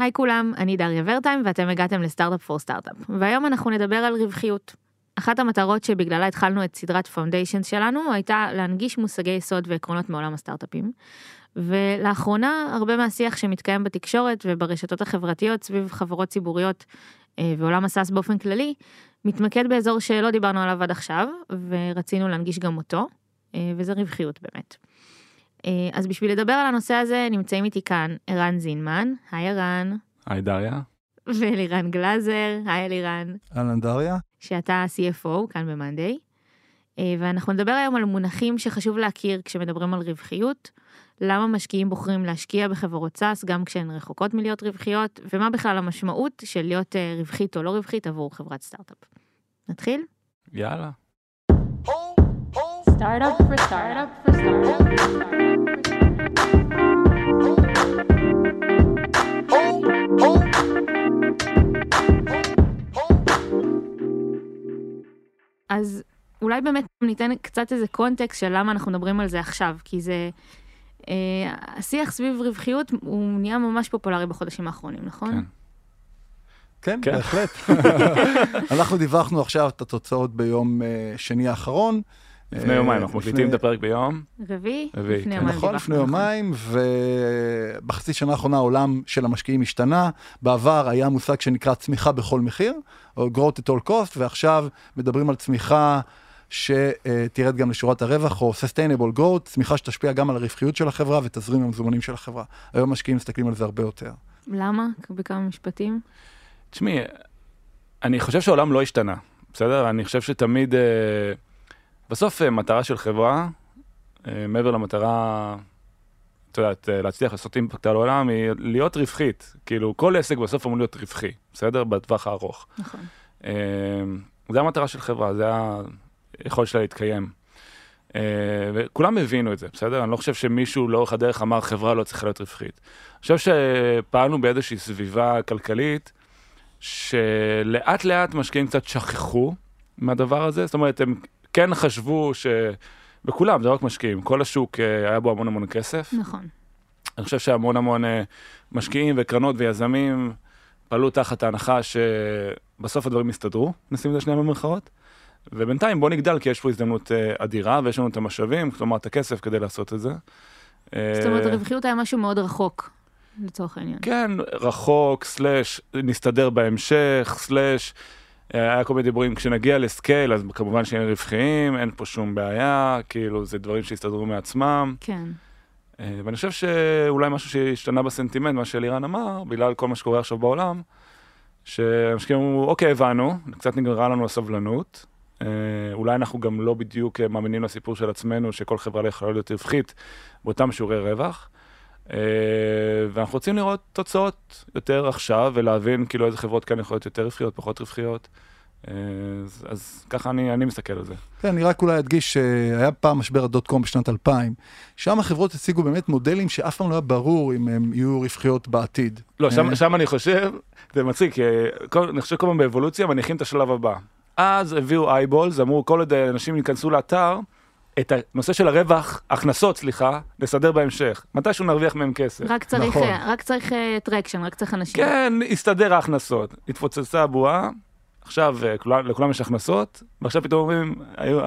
היי כולם, אני דריה ורטהיים ואתם הגעתם ל Startup for Startup, והיום אנחנו נדבר על רווחיות. אחת המטרות שבגללה התחלנו את סדרת foundation שלנו הייתה להנגיש מושגי יסוד ועקרונות מעולם הסטארט-אפים. ולאחרונה הרבה מהשיח שמתקיים בתקשורת וברשתות החברתיות סביב חברות ציבוריות אה, ועולם ה SaaS באופן כללי, מתמקד באזור שלא דיברנו עליו עד עכשיו, ורצינו להנגיש גם אותו, אה, וזה רווחיות באמת. אה, אז בשביל לדבר על הנושא הזה נמצאים איתי כאן ערן זינמן, היי ערן. היי דריה. ואלירן גלאזר, היי אלירן. אהלן דריה. שאתה CFO כאן ב monday. ואנחנו נדבר היום על מונחים שחשוב להכיר כשמדברים על רווחיות, למה משקיעים בוחרים להשקיע בחברות SaaS גם כשהן רחוקות מלהיות רווחיות, ומה בכלל המשמעות של להיות רווחית או לא רווחית עבור חברת סטארט-אפ. נתחיל? יאללה. Startup for startup for startup. אז אולי באמת ניתן קצת איזה קונטקסט של למה אנחנו מדברים על זה עכשיו, כי זה... אה, השיח סביב רווחיות הוא נהיה ממש פופולרי בחודשים האחרונים, נכון? כן. כן, כן. בהחלט. אנחנו דיווחנו עכשיו את התוצאות ביום uh, שני האחרון. לפני יומיים, אנחנו מקליטים את הפרק ביום. רביעי? רביעי, לפני כן. יומיים נכון, לפני דיווחנו, יומיים, ובחצי שנה האחרונה העולם של המשקיעים השתנה. בעבר היה מושג שנקרא צמיחה בכל מחיר, או growth at all cost, ועכשיו מדברים על צמיחה שתרד גם לשורת הרווח, או sustainable growth, צמיחה שתשפיע גם על הרווחיות של החברה ותזרים המזומנים של החברה. היום משקיעים מסתכלים על זה הרבה יותר. למה? בכמה משפטים? תשמעי, אני חושב שהעולם לא השתנה, בסדר? אני חושב שתמיד, אה, בסוף אה, מטרה של חברה, אה, מעבר למטרה, את יודעת, אה, להצליח לעשות אימפקט על העולם, היא להיות רווחית. כאילו, כל עסק בסוף אמור להיות רווחי, בסדר? בטווח הארוך. נכון. זה המטרה של חברה, זה היכולת שלה להתקיים. וכולם הבינו את זה, בסדר? אני לא חושב שמישהו לאורך הדרך אמר חברה לא צריכה להיות רווחית. אני חושב שפעלנו באיזושהי סביבה כלכלית, שלאט לאט משקיעים קצת שכחו מהדבר הזה, זאת אומרת, הם כן חשבו ש... וכולם, זה לא רק משקיעים, כל השוק אה, היה בו המון המון כסף. נכון. אני חושב שהמון המון אה, משקיעים וקרנות ויזמים פעלו תחת ההנחה שבסוף הדברים יסתדרו, נשים את זה שנייה במרכאות. ובינתיים בוא נגדל, כי יש פה הזדמנות אה, אדירה, ויש לנו את המשאבים, כלומר את הכסף כדי לעשות את זה. זאת אומרת, הרווחיות היה משהו מאוד רחוק, לצורך העניין. כן, רחוק, סלאש, נסתדר בהמשך, סלאש, היה כל מיני דיבורים, כשנגיע לסקייל, אז כמובן שנהיה רווחיים, אין פה שום בעיה, כאילו, זה דברים שהסתדרו מעצמם. כן. אה, ואני חושב שאולי משהו שהשתנה בסנטימנט, מה שאלירן אמר, בגלל כל מה שקורה עכשיו בעולם, שהמשקיעים אמרו, אוקיי, הבנו, קצת נגררה לנו הסבלנות. אה, אולי אנחנו גם לא בדיוק מאמינים לסיפור של עצמנו, שכל חברה לא יכולה להיות רווחית באותם שיעורי רווח. Uh, ואנחנו רוצים לראות תוצאות יותר עכשיו ולהבין כאילו איזה חברות כאן יכולות יותר רווחיות, פחות רווחיות. Uh, אז, אז ככה אני, אני מסתכל על זה. כן, אני רק אולי אדגיש שהיה פעם משבר הדוט קום בשנת 2000, שם החברות הציגו באמת מודלים שאף פעם לא היה ברור אם הם יהיו רווחיות בעתיד. לא, שם, שם אני חושב, זה מצחיק, אני חושב כל פעם באבולוציה מניחים את השלב הבא. אז הביאו אייבולס, אמרו כל עוד אנשים ייכנסו לאתר, את הנושא של הרווח, הכנסות, סליחה, לסדר בהמשך. מתישהו נרוויח מהם כסף. רק צריך, נכון. רק צריך traction, רק צריך אנשים. כן, הסתדר ההכנסות. התפוצצה הבועה, עכשיו אה, כולם, לכולם יש הכנסות, ועכשיו פתאום אומרים,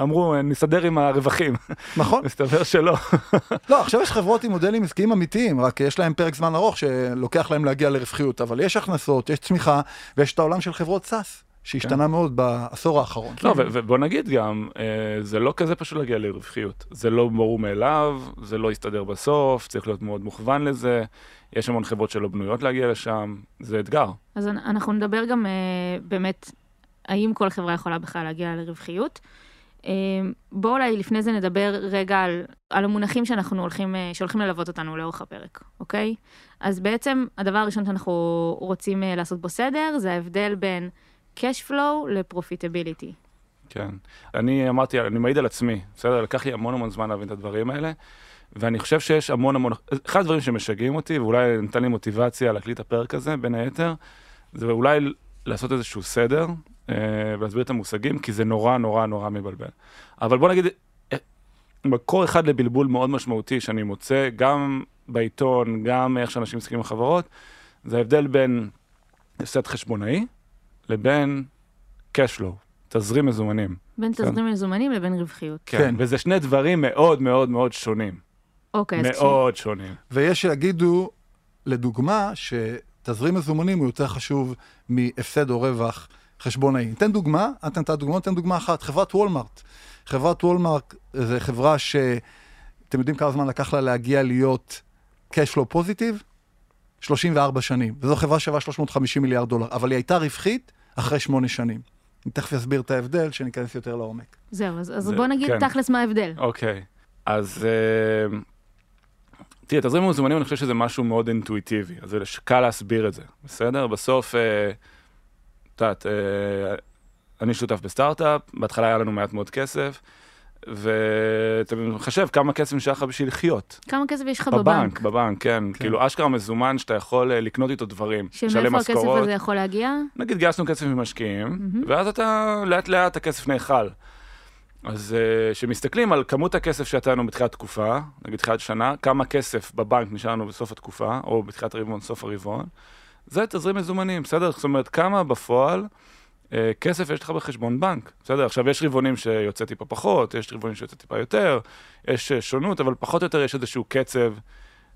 אמרו, נסתדר עם הרווחים. נכון. מסתבר שלא. לא, עכשיו יש חברות עם מודלים עסקיים אמיתיים, רק יש להם פרק זמן ארוך שלוקח להם להגיע לרווחיות, אבל יש הכנסות, יש צמיחה, ויש את העולם של חברות SaaS, שהשתנה מאוד בעשור האחרון. לא, ו- ובוא נגיד גם, אה, זה לא כזה פשוט להגיע לרווחיות. זה לא ברור מאליו, זה לא יסתדר בסוף, צריך להיות מאוד מוכוון לזה. יש המון חברות שלא בנויות להגיע לשם, זה אתגר. אז אנ- אנחנו נדבר גם אה, באמת, האם כל חברה יכולה בכלל להגיע לרווחיות. אה, בואו אולי לפני זה נדבר רגע על, על המונחים שאנחנו הולכים, אה, שהולכים ללוות אותנו לאורך הפרק, אוקיי? אז בעצם הדבר הראשון שאנחנו רוצים אה, לעשות בו סדר, זה ההבדל בין cash flow לפרופיטביליטי. כן. אני אמרתי, אני מעיד על עצמי, בסדר? לקח לי המון המון זמן להבין את הדברים האלה, ואני חושב שיש המון המון, אחד הדברים שמשגעים אותי, ואולי נתן לי מוטיבציה להקליט את הפרק הזה, בין היתר, זה אולי לעשות איזשהו סדר, אה, ולהסביר את המושגים, כי זה נורא נורא נורא מבלבל. אבל בוא נגיד, אה, מקור אחד לבלבול מאוד משמעותי שאני מוצא, גם בעיתון, גם איך שאנשים מסתכלים על חברות, זה ההבדל בין הפסד חשבונאי לבין cash flow, תזרים מזומנים. בין כן. תזרים מזומנים לבין רווחיות. כן. כן. וזה שני דברים מאוד מאוד מאוד שונים. אוקיי, אז כש... מאוד שונים. ויש שיגידו, לדוגמה, שתזרים מזומנים הוא יותר חשוב מהפסד או רווח חשבונאי. ניתן דוגמה, את נתת דוגמה, ניתן דוגמה אחת, חברת וולמארט. חברת וולמארט זו חברה שאתם יודעים כמה זמן לקח לה להגיע להיות cash flow פוזיטיב? 34 שנים. וזו חברה שווה 350 מיליארד דולר, אבל היא הייתה רווחית אחרי שמונה שנים. אני תכף אסביר את ההבדל, שניכנס יותר לעומק. זהו, אז, אז זה- בוא נגיד כן. תכלס מה ההבדל. אוקיי, אז אה, תראה, תזרים מזומנים, אני חושב שזה משהו מאוד אינטואיטיבי, אז זה קל להסביר את זה, בסדר? בסוף, אה, את יודעת, אה, אני שותף בסטארט-אפ, בהתחלה היה לנו מעט מאוד כסף, ואתה מחשב כמה כסף נשאר לך בשביל לחיות. כמה כסף יש לך בבנק, בבנק? בבנק, כן. כן. כאילו, אשכרה מזומן שאתה יכול אה, לקנות איתו דברים. שמאיפה הכסף. הזה יכול להגיע? נגיד גייסנו כסף ממשקיעים, מהמם. ואז אתה לאט לאט הכסף נאכל. אז כשמסתכלים על כמות הכסף שהייתה בתחילת תקופה, נגיד תחילת שנה, כמה כסף בבנק נשאר לנו בסוף התקופה, או בתחילת הרבעון, סוף הרבעון, זה תזרים מזומנים, בסדר? זאת אומרת, כמה בפועל אה, כסף יש לך בחשבון בנק, בסדר? עכשיו, יש רבעונים שיוצא טיפה פחות, יש רבעונים שיוצא טיפה יותר, יש אה, שונות, אבל פחות או יותר יש איזשהו קצב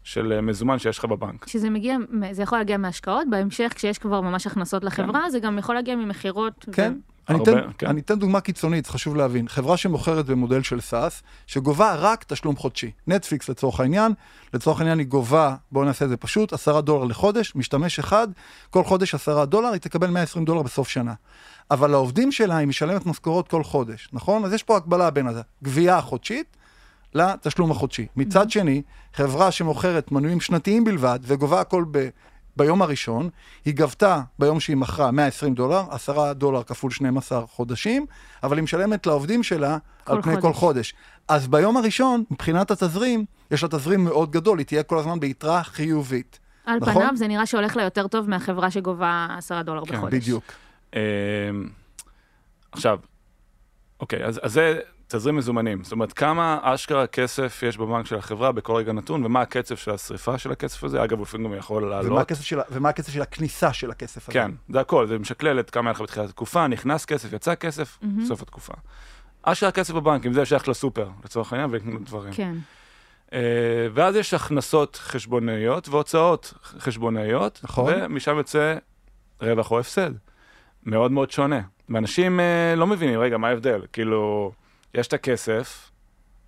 של אה, מזומן שיש לך בבנק. שזה מגיע, זה יכול להגיע מהשקעות, בהמשך כשיש כבר ממש הכנסות לחברה, זה גם יכול להגיע ממכירות. כן. ו- אני הרבה, אתן, כן. אני אתן דוגמה קיצונית, חשוב להבין. חברה שמוכרת במודל של סאס, שגובה רק תשלום חודשי. נטפליקס לצורך העניין, לצורך העניין היא גובה, בואו נעשה את זה פשוט, עשרה דולר לחודש, משתמש אחד, כל חודש עשרה דולר, היא תקבל 120 דולר בסוף שנה. אבל לעובדים שלה היא משלמת משכורות כל חודש, נכון? אז יש פה הקבלה בין הגבייה החודשית לתשלום החודשי. מצד שני, חברה שמוכרת מנויים שנתיים בלבד וגובה הכל ב... ביום הראשון, היא גבתה ביום שהיא מכרה 120 דולר, 10 דולר כפול 12 חודשים, אבל היא משלמת לעובדים שלה על פני חודש. כל חודש. אז ביום הראשון, מבחינת התזרים, יש לה תזרים מאוד גדול, היא תהיה כל הזמן ביתרה חיובית. על נכון? פניו זה נראה שהולך לה יותר טוב מהחברה שגובה 10 דולר כן, בחודש. בדיוק. אמ, עכשיו, אוקיי, אז, אז זה תזרים מזומנים. זאת אומרת, כמה אשכרה כסף יש בבנק של החברה בכל רגע נתון, ומה הקצב של השריפה של הכסף הזה? אגב, לפעמים גם יכול ומה לעלות. הכסף, של, ה- ומה הכסף של הכניסה של הכסף הזה? כן, זה הכל, זה משקלל את כמה היה לך בתחילת התקופה, נכנס כסף, יצא כסף, מהמם. סוף התקופה. אשכרה כסף בבנק, אם זה שייך לסופר, לצורך העניין, ולקנות דברים. כן. אה, ואז יש הכנסות חשבונאיות והוצאות חשבונאיות, נכון. ומשם יוצא רווח או הפסד. מאוד מאוד שונה. ואנשים אה, לא מבינים, רגע, מה ההבדל? כאילו, יש את הכסף,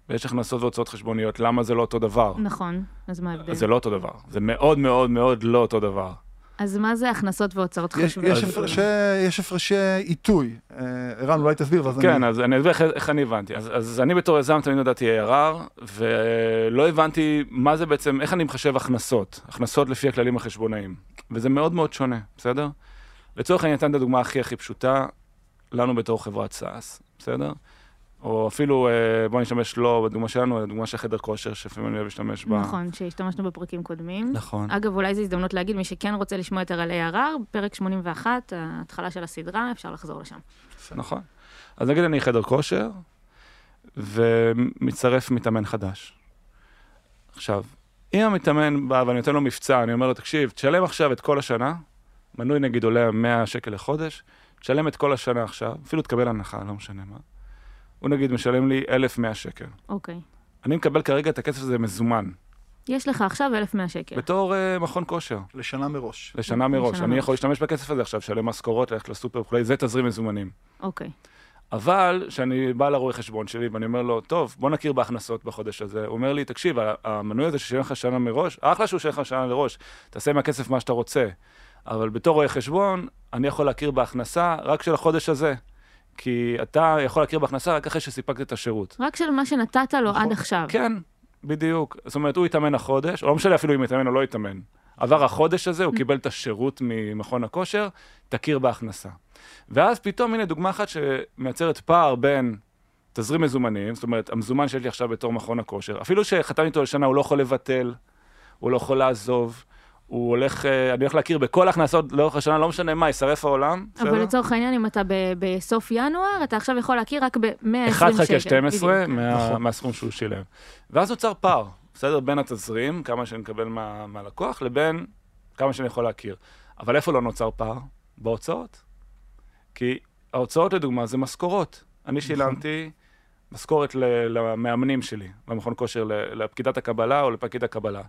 ויש הכנסות והוצאות חשבוניות, למה זה לא אותו דבר? נכון, אז מה ההבדל? זה לא אותו דבר. זה מאוד מאוד מאוד לא אותו דבר. אז מה זה הכנסות והוצאות יש, חשובות? יש, הפרשי, יש הפרשי עיתוי. אה, ערן, אולי תסביר, ואז כן, אני... אז אני אסביר איך, איך אני הבנתי. אז, אז אני בתור יזם תמיד נתתי ARR, ולא הבנתי מה זה בעצם, איך אני מחשב הכנסות, הכנסות לפי הכללים החשבונאיים. וזה מאוד מאוד שונה, בסדר? לצורך העניין, אתן את הדוגמה הכי הכי פשוטה, לנו בתור חברת SaaS, בסדר? או אפילו, אה, בוא נשתמש לא בדוגמה שלנו, הדוגמה של חדר כושר, שלפעמים אני אוהב להשתמש בה. נכון, שהשתמשנו בפרקים קודמים. נכון. אגב, אולי זו הזדמנות להגיד, מי שכן רוצה לשמוע יותר על ARR, פרק 81, ההתחלה של הסדרה, אפשר לחזור לשם. נכון. אז נגיד אני חדר כושר, ומצטרף מתאמן חדש. עכשיו, אם המתאמן בא ואני נותן לו מבצע, אני אומר לו, תקשיב, תשלם עכשיו את כל השנה, מנוי נגיד עולה 100 שקל לחודש, תשלם את כל השנה עכשיו, אפילו תקבל הנחה, לא משנה מה. הוא נגיד משלם לי 1,100 שקל. אוקיי. אני מקבל כרגע את הכסף הזה מזומן, יש לך עכשיו 1,100 שקל. בתור uh, מכון כושר, לשנה מראש. לשנה מראש. לשנה אני מראש. יכול להשתמש בכסף הזה עכשיו, לשלם משכורות, ללכת לסופר וכולי, זה תזרים מזומנים. אוקיי. אבל כשאני בא לרואה חשבון שלי ואני אומר לו, טוב, בוא נכיר בהכנסות בחודש הזה, הוא אומר לי, תקשיב, המנוי הזה ששילם לך שנה מראש, אחלה שהוא שילם לך שנה מראש, תעשה מהכסף מה שאתה רוצה, אבל בתור רואה חשבון, אני יכול להכיר בהכנסה רק של החודש הזה. כי אתה יכול להכיר בהכנסה רק אחרי שסיפקת את השירות. רק של מה שנתת לו עד עכשיו. כן, בדיוק. זאת אומרת, הוא התאמן החודש, או לא משנה אפילו אם התאמן או לא התאמן. עבר החודש הזה, הוא קיבל את השירות ממכון הכושר, תכיר בהכנסה. ואז פתאום, הנה דוגמה אחת שמייצרת פער בין תזרים מזומנים, זאת אומרת, המזומן שיש לי עכשיו בתור מכון הכושר, אפילו שחתם איתו לשנה, הוא לא יכול לבטל, הוא לא יכול לעזוב, הוא הולך, אה, אני הולך להכיר בכל ההכנסות לאורך השנה, לא משנה מה, יישרף העולם, אבל לצורך העניין, אם אתה ב- בסוף ינואר, אתה עכשיו יכול להכיר רק ב-120 שקל. 1 חלקי 12 בדיוק. מה, נכון. מהסכום שהוא שילם. ואז נוצר פער, בסדר? בין התזרים, כמה שאני מקבל מה, מהלקוח, לבין כמה שאני יכול להכיר. אבל איפה לא נוצר פער? בהוצאות. כי ההוצאות, לדוגמה, זה משכורות. אני שילמתי משכורת ל- למאמנים שלי, במכון כושר, ל- לפקידת הקבלה או לפקיד הקבלה.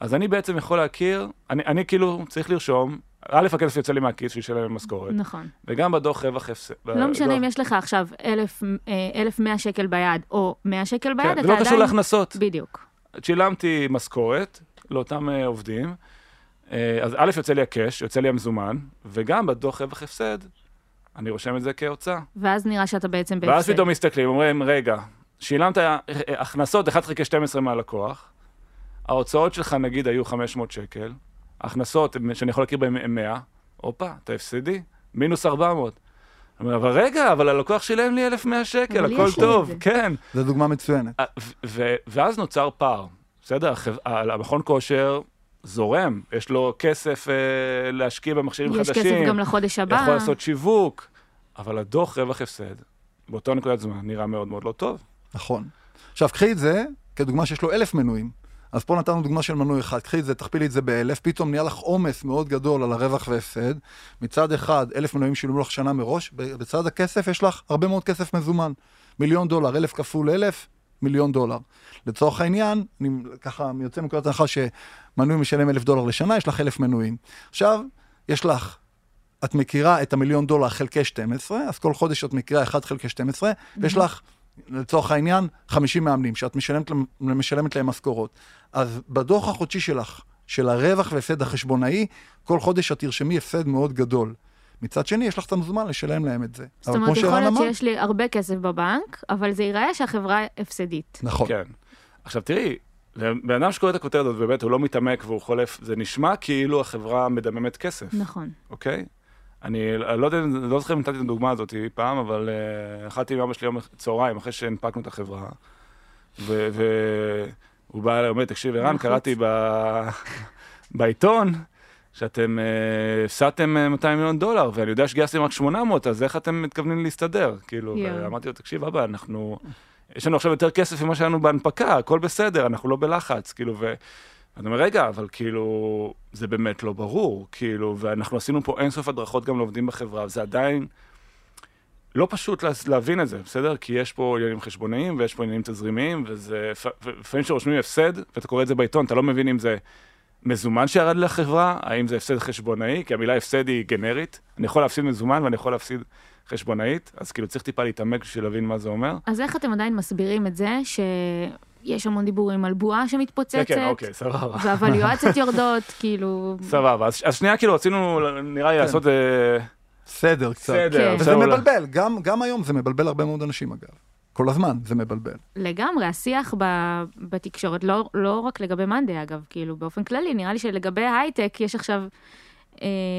אז אני בעצם יכול להכיר, אני, אני כאילו צריך לרשום, א', הכסף יוצא לי מהכיס בשביל לשלם משכורת, נכון. וגם בדוח רווח הפסד. לא משנה אם יש לך עכשיו אלף, אה, 1,100 שקל ביד או 100 שקל ביד, כן, אתה זה לא עדיין... קשור להכנסות. בדיוק. שילמתי משכורת לאותם אה, עובדים, אה, אז א', יוצא לי הקאש, יוצא לי המזומן, וגם בדוח רווח הפסד, אני רושם את זה כהוצאה. ואז נראה שאתה בעצם בהפסד. ואז פתאום מסתכלים, אומרים, רגע, שילמת הכנסות 1 חלקי 12 מהלקוח, ההוצאות שלך נגיד היו 500 שקל, ההכנסות שאני יכול להכיר בהן הן 100, הופה, אתה הפסדי, מינוס 400. אני אומר, אבל רגע, אבל הלקוח שילם לי 1,100 שקל, הכל יש טוב, זה." כן. זו דוגמה מצוינת. ה- ו- ו- ואז נוצר פער, בסדר? המכון כושר זורם, יש לו כסף אה, להשקיע במכשירים יש חדשים. כסף גם לחודש הבא. יכול לעשות שיווק, אבל הדוח רווח הפסד, באותו נקודת זמן, נראה מאוד מאוד לא טוב. נכון. עכשיו, קחי את זה כדוגמה שיש לו אלף מנויים. אז פה נתנו דוגמה של מנוי אחד, קחי את זה, תכפילי את זה באלף, פתאום נהיה לך עומס מאוד גדול על הרווח והפסד. מצד אחד, אלף מנויים שילמו לך שנה מראש, בצד הכסף יש לך הרבה מאוד כסף מזומן. מיליון דולר, אלף כפול אלף, מיליון דולר. לצורך העניין, אני ככה יוצא מנקודת הנחה שמנוי משלם אלף דולר לשנה, יש לך אלף מנויים. עכשיו, יש לך, את מכירה את המיליון דולר חלקי 12, אז כל חודש את מכירה 1 חלקי 12, ויש לך, לצורך העניין, 50 מאמנים, שאת משלמת, משלמת להם משכורות. אז בדוח החודשי שלך, של הרווח והפסד החשבונאי, כל חודש את תרשמי הפסד מאוד גדול. מצד שני, יש לך את המזומן לשלם להם את זה. זאת אבל אומרת, יכול להיות אמר- שיש לי הרבה כסף בבנק, אבל זה ייראה שהחברה הפסדית. נכון. כן. עכשיו תראי, בן אדם שקורא את הכותרת הזאת, באמת, הוא לא מתעמק והוא חולף, זה נשמע כאילו החברה מדממת כסף, נכון. אוקיי? אני לא יודע, לא זוכר אם נתתי את הדוגמה הזאת פעם, אבל אכלתי עם אבא שלי יום צהריים, אחרי שהנפקנו את החברה, והוא בא אליי, אומר, תקשיב, ערן. קראתי בעיתון שאתם אה, הפסדתם uh, 200 מיליון דולר, ואני יודע שגייסתם רק 800, אז איך אתם מתכוונים להסתדר? כאילו, יואו. ואמרתי לו, תקשיב, אבא, אנחנו... יש לנו עכשיו יותר כסף ממה שהיה לנו בהנפקה, הכל בסדר, אנחנו לא בלחץ, כאילו, ו... אני אומר, רגע, אבל כאילו, זה באמת לא ברור, כאילו, ואנחנו עשינו פה אינסוף הדרכות גם לעובדים בחברה, וזה עדיין לא פשוט לה- להבין את זה, בסדר? כי יש פה עניינים חשבונאיים, ויש פה עניינים תזרימיים, וזה, לפעמים כשרושמים הפסד, ואתה קורא את זה בעיתון, אתה לא מבין אם זה מזומן שירד לחברה, האם זה הפסד חשבונאי, כי המילה הפסד היא גנרית, אני יכול להפסיד מזומן ואני יכול להפסיד חשבונאית, אז כאילו צריך טיפה להתעמק בשביל להבין מה זה אומר. אז איך אתם עדיין מסבירים את זה שיש המון דיבורים על בועה שמתפוצצת, כן, כן, אוקיי, סבבה. והווליואציות יורדות, כאילו... סבבה, אז, אז שנייה כאילו רצינו, נראה לי כן. לעשות... אה, סדר קצת. סדר, כן. וזה מבלבל, גם, גם היום זה מבלבל הרבה מאוד אנשים אגב. כל הזמן זה מבלבל. לגמרי, השיח ב, בתקשורת, לא, לא רק לגבי מאנדי אגב, כאילו באופן כללי, נראה לי שלגבי הייטק יש עכשיו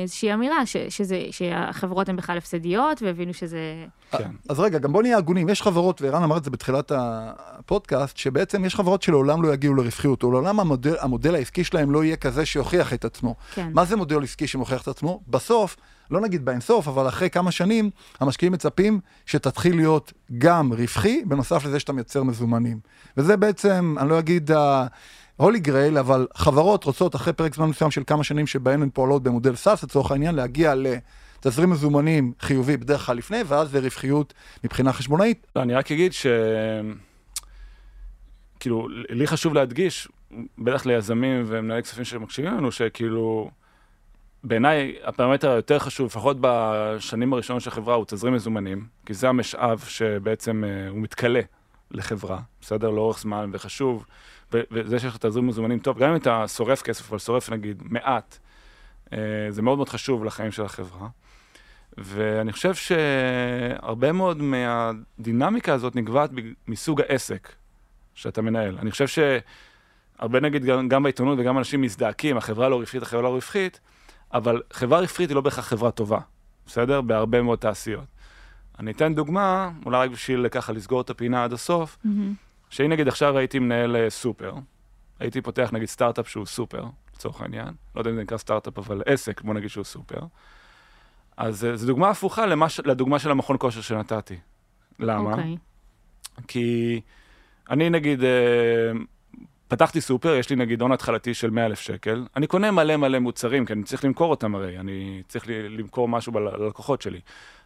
איזושהי אמירה ש, שזה, שהחברות הן בכלל הפסדיות, והבינו שזה... כן. אז רגע, גם בוא נהיה הגונים, יש חברות, וערן אמר את זה בתחילת הפודקאסט, שבעצם יש חברות שלעולם לא יגיעו לרווחיות, או לעולם המודל, המודל העסקי שלהם לא יהיה כזה שיוכיח את עצמו. כן. מה זה מודל עסקי שמוכיח את עצמו? בסוף, לא נגיד באינסוף, אבל אחרי כמה שנים, המשקיעים מצפים שתתחיל להיות גם רווחי, בנוסף לזה שאתה מייצר מזומנים. וזה בעצם, אני לא אגיד הולי גרייל, אבל חברות רוצות אחרי פרק זמן מסוים של כמה שנים שבהן הן פועלות במודל סאס, לצורך העניין, להגיע לתזרים מזומנים חיובי בדרך כלל לפני, ואז לרווחיות מבחינה חשבונאית. לא, אני רק אגיד ש... כאילו, לי חשוב להדגיש, בטח ליזמים ומנהלי כספים שמקשיבים לנו, שכאילו, בעיניי הפרמטר היותר חשוב, לפחות בשנים הראשונות של החברה, הוא תזרים מזומנים, כי זה המשאב שבעצם אה, הוא מתכלה לחברה, בסדר? לאורך זמן, וחשוב, וזה שיש לך תזרים מזומנים טוב, גם אם אתה שורף כסף, אבל שורף נגיד מעט, אה, זה מאוד מאוד חשוב לחיים של החברה. ואני חושב שהרבה מאוד מהדינמיקה הזאת נקבעת מסוג העסק שאתה מנהל. אני חושב שהרבה נגיד גם, גם בעיתונות וגם אנשים מזדעקים, החברה לא רווחית, החברה לא רווחית, אבל חברה רווחית היא לא בהכרח חברה טובה, בסדר? בהרבה מאוד תעשיות. אני אתן דוגמה, אולי רק בשביל ככה לסגור את הפינה עד הסוף, מהמם. שאם נגיד עכשיו הייתי מנהל אה, סופר, הייתי פותח נגיד סטארט-אפ שהוא סופר, לצורך העניין, לא יודע אם זה נקרא סטארט-אפ, אבל עסק, בוא נגיד שהוא סופר, אז אה, זו דוגמה הפוכה למש, לדוגמה של המכון כושר שנתתי. למה? אוקיי. כי אני נגיד אה, פתחתי סופר, יש לי נגיד הון התחלתי של 100 אלף שקל, אני קונה מלא מלא מוצרים, כי אני צריך למכור אותם הרי, אני צריך למכור משהו ללקוחות שלי.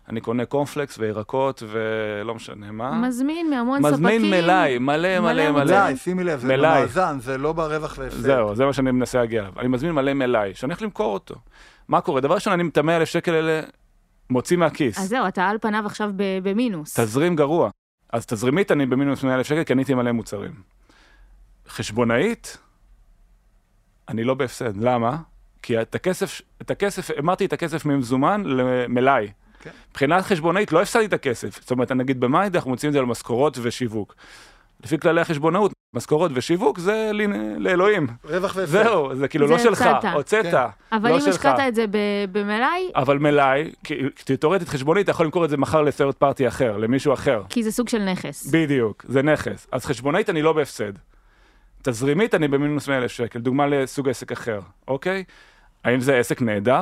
אני קונה קורנפלקס וירקות ולא משנה מה. מזמין מהמון ספקים. מזמין מלאי, מלא מלא מלא. מלאי, שימי לב, זה מלאי. במאזן, זה לא ברווח והפסד. זהו, זה מה שאני מנסה להגיע אליו. אני מזמין מלא מלאי, שאני הולך למכור אותו. מה קורה? דבר ראשון, אני את ה-100 אלף שקל האלה מוציא מהכיס. אז זהו, אתה על פניו עכשיו במינוס. תזרים גרוע. אז תזרימית אני במינוס 100 אלף שקל, קניתי מלא מוצרים. חשבונאית, אני לא בהפסד. למה? כי את הכסף, את הכסף, המרתי את הכסף ממזומן למלאי. כן. מבחינת חשבונאית לא הפסדתי את הכסף. זאת אומרת, נגיד במאי אנחנו מוצאים את זה על משכורות ושיווק. לפי כללי החשבונאות, משכורות ושיווק זה לי- לאלוהים. רווח והפסד. זהו, זה כאילו זה לא שלך. הוצאת, כן. אבל לא אם. השקעת את זה במלאי, אבל מלאי, תאורטית חשבונאית, אתה יכול למכור את זה מחר ל third party אחר, למישהו אחר. כי זה סוג של נכס. בדיוק, זה נכס. אז חשבונאית אני לא בהפסד. תזרימית אני במינוס 100 אלף שקל, דוגמה לסוג עסק אחר, אוקיי? האם זה עסק נהדר?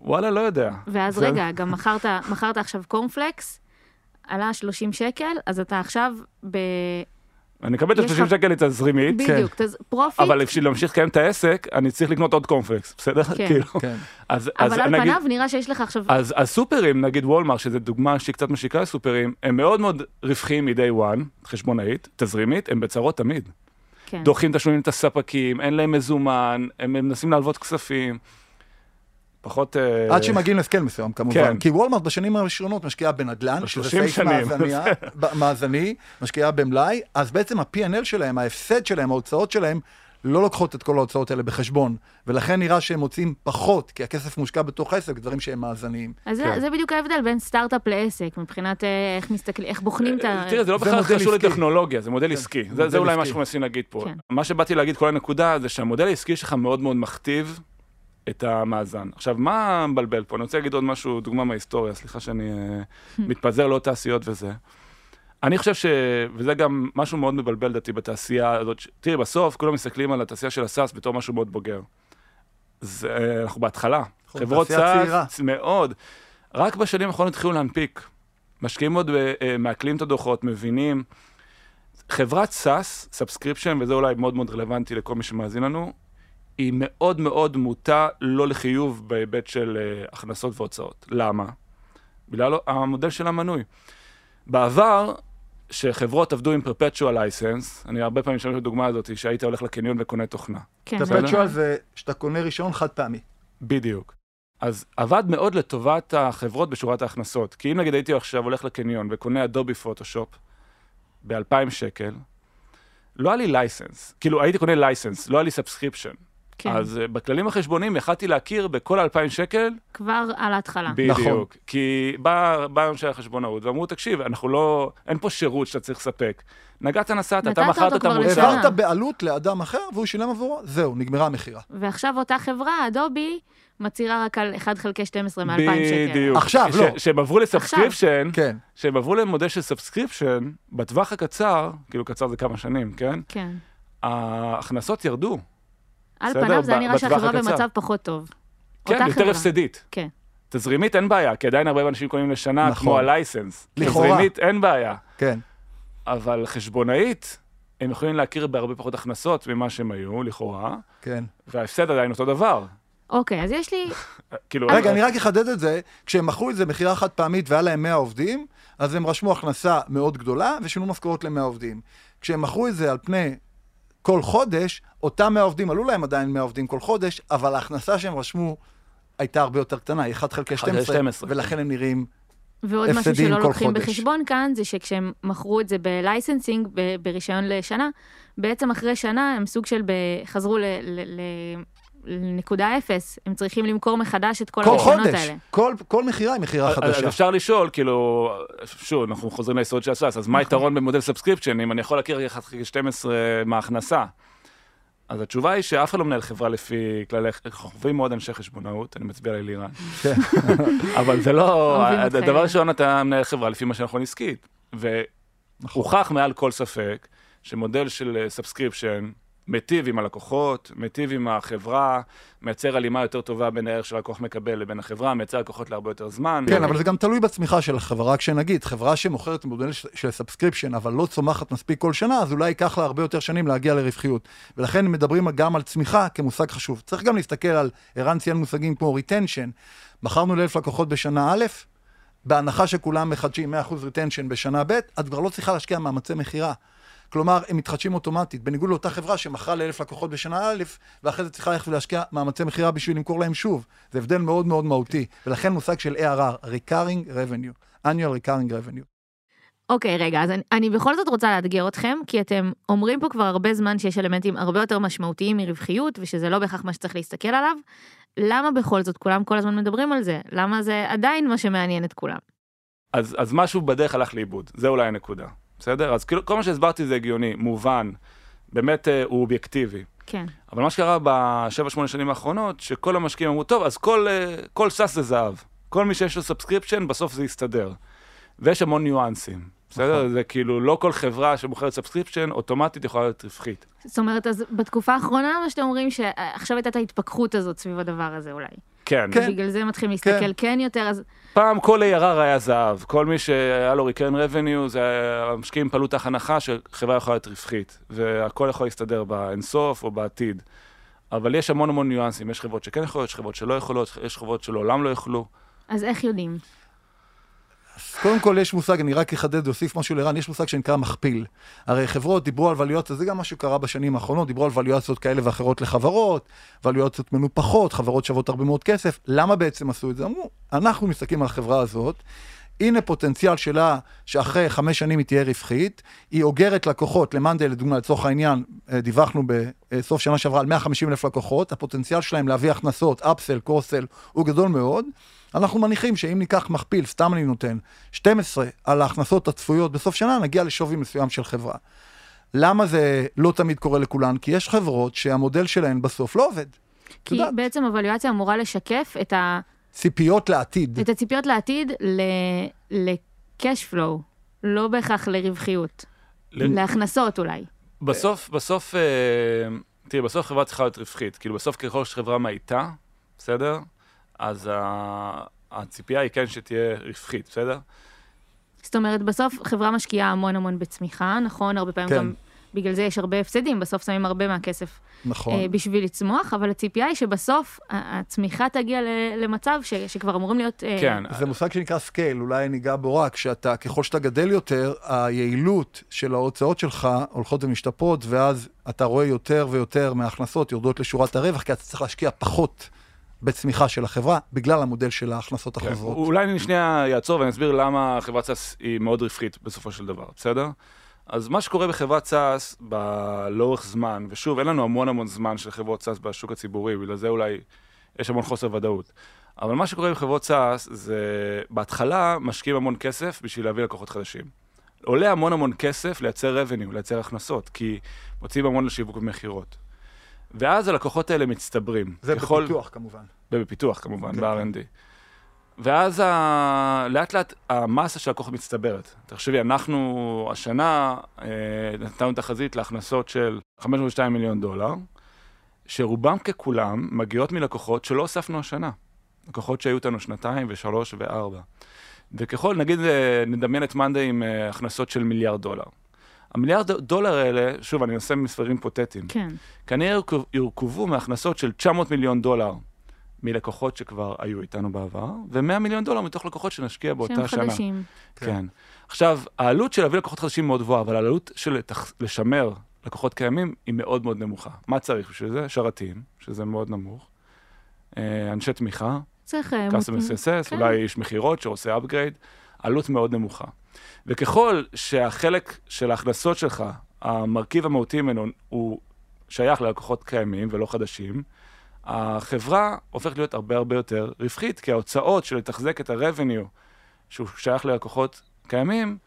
וואלה, לא יודע. ואז זה- רגע, גם מכרת, מכרת עכשיו קורנפלקס, עלה 30 שקל, אז אתה עכשיו ב... אני מקבל את יש ה-30 לך- שקל לתזרימית, בדיוק, תז... profit, אבל בשביל להמשיך לקיים את העסק, אני צריך לקנות עוד קורנפלקס, בסדר? כן. כאילו. כן. אז, אז אבל על נגיד, פניו נראה שיש לך עכשיו... אז הסופרים, נגיד וולמארט, שזו דוגמה שהיא קצת משיקה לסופרים, הם מאוד מאוד רווחיים מ-day one, חשבונאית, תזרימית, הם בצרות תמיד. כן. דוחים תשלומים את הספקים, אין להם מזומן, הם מנסים להלוות כספים. פחות... אה, עד שמגיעים להסכם מסוים כמובן. כן. כי וולמארט בשנים הראשונות משקיעה בנדל"ן, שזה 30 סעיף שנים. מאזניה- ב- מאזני, משקיעה במלאי, אז בעצם ה-P&L שלהם, ההפסד שלהם, ההוצאות שלהם, לא לוקחות את כל ההוצאות האלה בחשבון, ולכן נראה שהם מוצאים פחות, כי הכסף מושקע בתוך עסק, דברים שהם מאזניים. אז זה, כן. זה בדיוק ההבדל בין סטארט-אפ לעסק, מבחינת אה, איך מסתכלים, איך בוחנים את ה... תראה, זה לא זה בכלל מודל קשור עסקי. לטכנולוגיה, זה מודל עסקי. זה- מודל זה אולי מה. שאנחנו מנסים להגיד פה. כן. מה שבאתי להגיד, כל הנקודה, זה שהמודל העסקי שלך מאוד מאוד מכתיב את המאזן. עכשיו, מה מבלבל פה? אני רוצה להגיד עוד משהו, דוגמה מההיסטוריה, סליחה שאני אה, מתפזר לעוד תעשיות וזה. אני חושב ש... וזה גם משהו מאוד מבלבל לדעתי בתעשייה הזאת. תראי, בסוף כולם מסתכלים על התעשייה של ה SaaS בתור משהו מאוד בוגר. זה, אה, אנחנו בהתחלה. נכון, חברות. SaaS, מאוד. רק בשנים האחרונות התחילו להנפיק. משקיעים עוד, ב- אה, מעכלים את הדוחות, מבינים. חברת SaaS, subscription, וזה אולי מאוד מאוד רלוונטי לכל מי שמאזין לנו, היא מאוד מאוד מוטה לא לחיוב בהיבט של אה, הכנסות והוצאות. למה? בגלל המודל של המנוי. בעבר, שחברות עבדו עם perpetual license, אני הרבה פעמים משתמש בדוגמה הזאת, שהיית הולך לקניון וקונה תוכנה. כן, perpetual זה שאתה קונה רישיון חד פעמי. בדיוק. אז עבד מאוד לטובת החברות בשורת ההכנסות. כי אם נגיד הייתי עכשיו הולך לקניון וקונה Adobe Photoshop ב-2,000 שקל, לא היה לי license. כאילו, הייתי קונה license, לא היה לי subscription. כן, אז אה, בכללים החשבוניים יכלתי להכיר בכל 2,000 שקל, כבר על ההתחלה. בדיוק. נכון. כי בא בא אנשי החשבונאות ואמרו, תקשיב, אנחנו לא, אין פה שירות שאתה צריך לספק. נגעת, נסעת, אתה מכרת את המוצר. העברת בעלות לאדם אחר והוא שילם עבורו, זהו, נגמרה המכירה. ועכשיו אותה חברה, Adobe, מצהירה רק על 1 חלקי 12 מ-2,000 שקל. בדיוק. עכשיו, לא. שהם עברו ל subscription, כן. שהם עברו למודל של subscription, בטווח הקצר, כאילו קצר זה כמה שנים, כן? כן. ההכנסות ירדו. על בסדר, פניו זה נראה שהחברה הקצר. במצב פחות טוב. כן, יותר חברה. הפסדית. כן. תזרימית אין בעיה, כי עדיין הרבה אנשים קונים לשנה, נכון. כמו הלייסנס. לכאורה. תזרימית אין בעיה. כן. אבל חשבונאית, הם יכולים להכיר בהרבה פחות הכנסות ממה שהם היו, לכאורה, כן. וההפסד עדיין אותו דבר. אוקיי, אז יש לי... כאילו... רגע, אני רק אחדד את זה, כשהם מכרו את זה מכירה חד פעמית והיה להם 100 עובדים, אז הם רשמו הכנסה מאוד גדולה ושינו משכורות ל-100 עובדים. כשהם מכרו את זה על פני כל חודש, אותם 100 עובדים, עלו להם עדיין 100 עובדים כל חודש, אבל ההכנסה שהם רשמו הייתה הרבה יותר קטנה, היא 1 חלקי 1 חלקי 12, 12, ולכן הם נראים... ועוד משהו הפסדים שלא כל לוקחים חודש. בחשבון כאן, זה שכשהם מכרו את זה בלייסנסינג, ב- ברישיון לשנה, בעצם אחרי שנה הם סוג של, ב- חזרו ל- ל- ל- לנקודה אפס, הם צריכים למכור מחדש את כל כל הרישיונות חודש, האלה. כל, כל מכירה היא מכירה אז- אז חדשה. אפשר לשאול, כאילו, שוב, אנחנו חוזרים ליסוד של ה SaaS, אז מה היתרון במודל subscription, אם אני יכול להכיר 1 חלקי 12 מההכנסה? אז התשובה היא שאף אחד לא מנהל חברה לפי כללי, אנחנו אוהבים מאוד אנשי חשבונאות, אני מצביע על אלירן, כן. אבל זה לא, אוהבים אותך, הדבר. ראשון, אתה מנהל חברה לפי מה שנכון עסקית, נכון. והוכח מעל כל ספק שמודל של subscription מיטיב עם הלקוחות, מיטיב עם החברה, מייצר הלימה יותר טובה בין הערך שהלקוח מקבל לבין החברה, מייצר לקוחות להרבה יותר זמן. כן, אבל זה גם תלוי בצמיחה של החברה. רק שנגיד, חברה שמוכרת מודל של subscription, אבל לא צומחת מספיק כל שנה, אז אולי ייקח לה הרבה יותר שנים להגיע לרווחיות. ולכן מדברים גם על צמיחה כמושג חשוב. צריך גם להסתכל על, ערן ציין מושגים כמו retention. מכרנו לאלף לקוחות בשנה א', בהנחה שכולם מחדשים 100% retention בשנה ב', את כבר לא צריכה להשקיע מאמצי מכירה. כלומר, הם מתחדשים אוטומטית, בניגוד לאותה חברה שמכרה לאלף לקוחות בשנה א', ואחרי זה צריכה ללכת ולהשקיע מאמצי מכירה בשביל למכור להם שוב. זה הבדל מאוד מאוד מהותי, ולכן מושג של ARR, Recurring Revenue, annual Recurring Revenue. אוקיי, רגע, אז אני, אני בכל זאת רוצה לאתגר אתכם, כי אתם אומרים פה כבר הרבה זמן שיש אלמנטים הרבה יותר משמעותיים מרווחיות, ושזה לא בהכרח מה שצריך להסתכל עליו. למה בכל זאת כולם כל הזמן מדברים על זה? למה זה עדיין מה שמעניין את כולם? אז, אז משהו בדרך הלך לאיבוד, זה אולי הנקודה, בסדר? אז כאילו, כל מה שהסברתי זה הגיוני, מובן, באמת אה, הוא אובייקטיבי. כן. אבל מה שקרה בשבע, שמונה שנים האחרונות, שכל המשקיעים אמרו, טוב, אז כל, אה, כל SaaS זה זהב. כל מי שיש לו subscription, בסוף זה יסתדר. ויש המון ניואנסים, בסדר? נכון. זה כאילו, לא כל חברה שמוכרת subscription, אוטומטית יכולה להיות רווחית. זאת אומרת, אז בתקופה האחרונה, מה שאתם אומרים, שעכשיו הייתה את ההתפכחות הזאת סביב הדבר הזה אולי. כן. כן. בגלל זה מתחילים להסתכל כן, כן יותר, אז פעם כל ARR היה זהב, כל מי שהיה לו recurring revenue, זה המשקיעים פעלו תחת הנחה שחברה יכולה להיות רווחית, והכל יכול להסתדר באינסוף או בעתיד. אבל יש המון המון ניואנסים, יש חברות שכן יכולות, יש חברות שלא יכולות, יש חברות שלעולם לא יוכלו. אז איך יודעים? אז קודם כל יש מושג, אני רק אחדד ואוסיף משהו לערן, יש מושג שנקרא מכפיל. הרי חברות דיברו על ווליואציות, זה גם מה שקרה בשנים האחרונות, דיברו על ווליואציות כאלה ואחרות לחברות, ווליואציות מנופחות, חברות שוות הרבה מאוד כסף. למה בעצם עשו את זה? אמרו, אנחנו מסתכלים על החברה הזאת, הנה פוטנציאל שלה שאחרי חמש שנים היא תהיה רווחית, היא אוגרת לקוחות, למאנדל לדוגמה, לצורך העניין, אה, דיווחנו בסוף שנה שעברה על 150 אלף לקוחות, הפוטנציאל שלהם להביא הכנסות, אפסל, קורסל, הוא גדול מאוד. אנחנו מניחים שאם ניקח מכפיל, סתם אני נותן, 12 על ההכנסות הצפויות בסוף שנה, נגיע לשווי מסוים של חברה. למה זה לא תמיד קורה לכולן? כי יש חברות שהמודל שלהן בסוף לא עובד. כי יודעת. בעצם הוואלואציה אמורה לשקף את, ה, ציפיות לעתיד. את הציפיות לעתיד ל-cash flow, לא בהכרח לרווחיות, ל- להכנסות אולי. בסוף, בסוף, אה, תראי, בסוף חברה צריכה להיות רווחית. כאילו, בסוף ככל שחברה מאיטה, בסדר? אז ה- הציפייה היא כן שתהיה רווחית, בסדר? זאת אומרת, בסוף חברה משקיעה המון המון בצמיחה, נכון? הרבה פעמים כן. גם, בגלל זה יש הרבה הפסדים, בסוף שמים הרבה מהכסף נכון. אה, בשביל לצמוח, אבל הציפייה היא שבסוף הצמיחה תגיע ל- למצב ש, שכבר אמורים להיות... אה, כן. זה מושג שנקרא scale, אולי ניגע בו רק, שאתה, ככל שאתה גדל יותר, היעילות של ההוצאות שלך הולכות ומשתפרות, ואז אתה רואה יותר ויותר מההכנסות יורדות לשורת הרווח, כי אתה צריך להשקיע פחות בצמיחה של החברה, בגלל המודל של ההכנסות כן. החוזרות. אולי אני שנייה אעצור ואני אסביר למה חברת SaaS היא מאוד רווחית בסופו של דבר, בסדר? אז מה שקורה בחברת SaaS לאורך זמן, ושוב, אין לנו המון המון זמן של חברות SaaS בשוק הציבורי, בגלל זה אולי יש המון חוסר ודאות. אבל מה שקורה בחברות סאס זה בהתחלה משקיעים המון כסף בשביל להביא לקוחות חדשים. עולה המון המון כסף לייצר revenue, לייצר הכנסות, כי מוציאים המון לשיווק ומכירות. ואז הלקוחות האלה מצטברים. זה ככל- בפיתוח כמובן. ובפיתוח כמובן, כן, ב-R&D. ואז ה... לאט לאט המסה של הלקוחות מצטברת. תחשבי, אנחנו השנה אה, נתנו תחזית להכנסות של 502 מיליון דולר, שרובם ככולם מגיעות מלקוחות שלא הוספנו השנה. לקוחות שהיו איתנו שנתיים ושלוש וארבע. וככל, נגיד, אה, נדמיין את מאנדי עם אה, הכנסות של מיליארד דולר. המיליארד דולר האלה, שוב, אני עושה מספרים היפותטיים. כן. כנראה יורכב- יורכבו מהכנסות של 900 מיליון דולר מלקוחות שכבר היו איתנו בעבר, ו-100 מיליון דולר מתוך לקוחות שנשקיע באותה שהם שנה. חדשים. כן. כן. עכשיו, העלות של להביא לקוחות חדשים מאוד גבוהה, אבל העלות של לתח... לשמר לקוחות קיימים היא מאוד מאוד נמוכה. מה צריך בשביל זה? שרתים, שזה מאוד נמוך, אה, אנשי תמיכה, צריך... אה, customer מות- success, כן. אולי איש מכירות שעושה upgrade, עלות מאוד נמוכה. וככל שהחלק של ההכנסות שלך, המרכיב המהותי ממנו הוא שייך ללקוחות קיימים ולא חדשים, החברה הופכת להיות הרבה הרבה יותר רווחית, כי ההוצאות של לתחזק את ה-revenue שהוא שייך ללקוחות קיימים,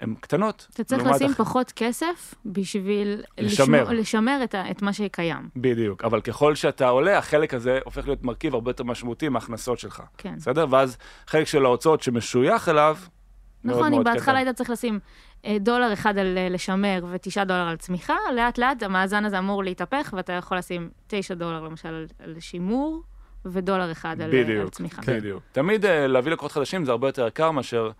הן קטנות. אתה צריך לשים הח- פחות כסף בשביל לשמר. לשמור- לשמר את, ה- את מה שקיים. בדיוק, אבל ככל שאתה עולה, החלק הזה הופך להיות מרכיב הרבה יותר משמעותי מההכנסות שלך. כן. בסדר? ואז חלק של ההוצאות שמשוייך אליו, מאוד נכון, אם מאוד בהתחלה. היית צריך לשים אה, דולר אחד על אה, לשמר ותשעה דולר על צמיחה, לאט לאט המאזן הזה אמור להתהפך, ואתה יכול לשים תשע דולר למשל על, על שימור, ודולר אחד על, על בדיוק, צמיחה. כן. בדיוק. תמיד אה, להביא לקוחות חדשים זה הרבה יותר יקר מאשר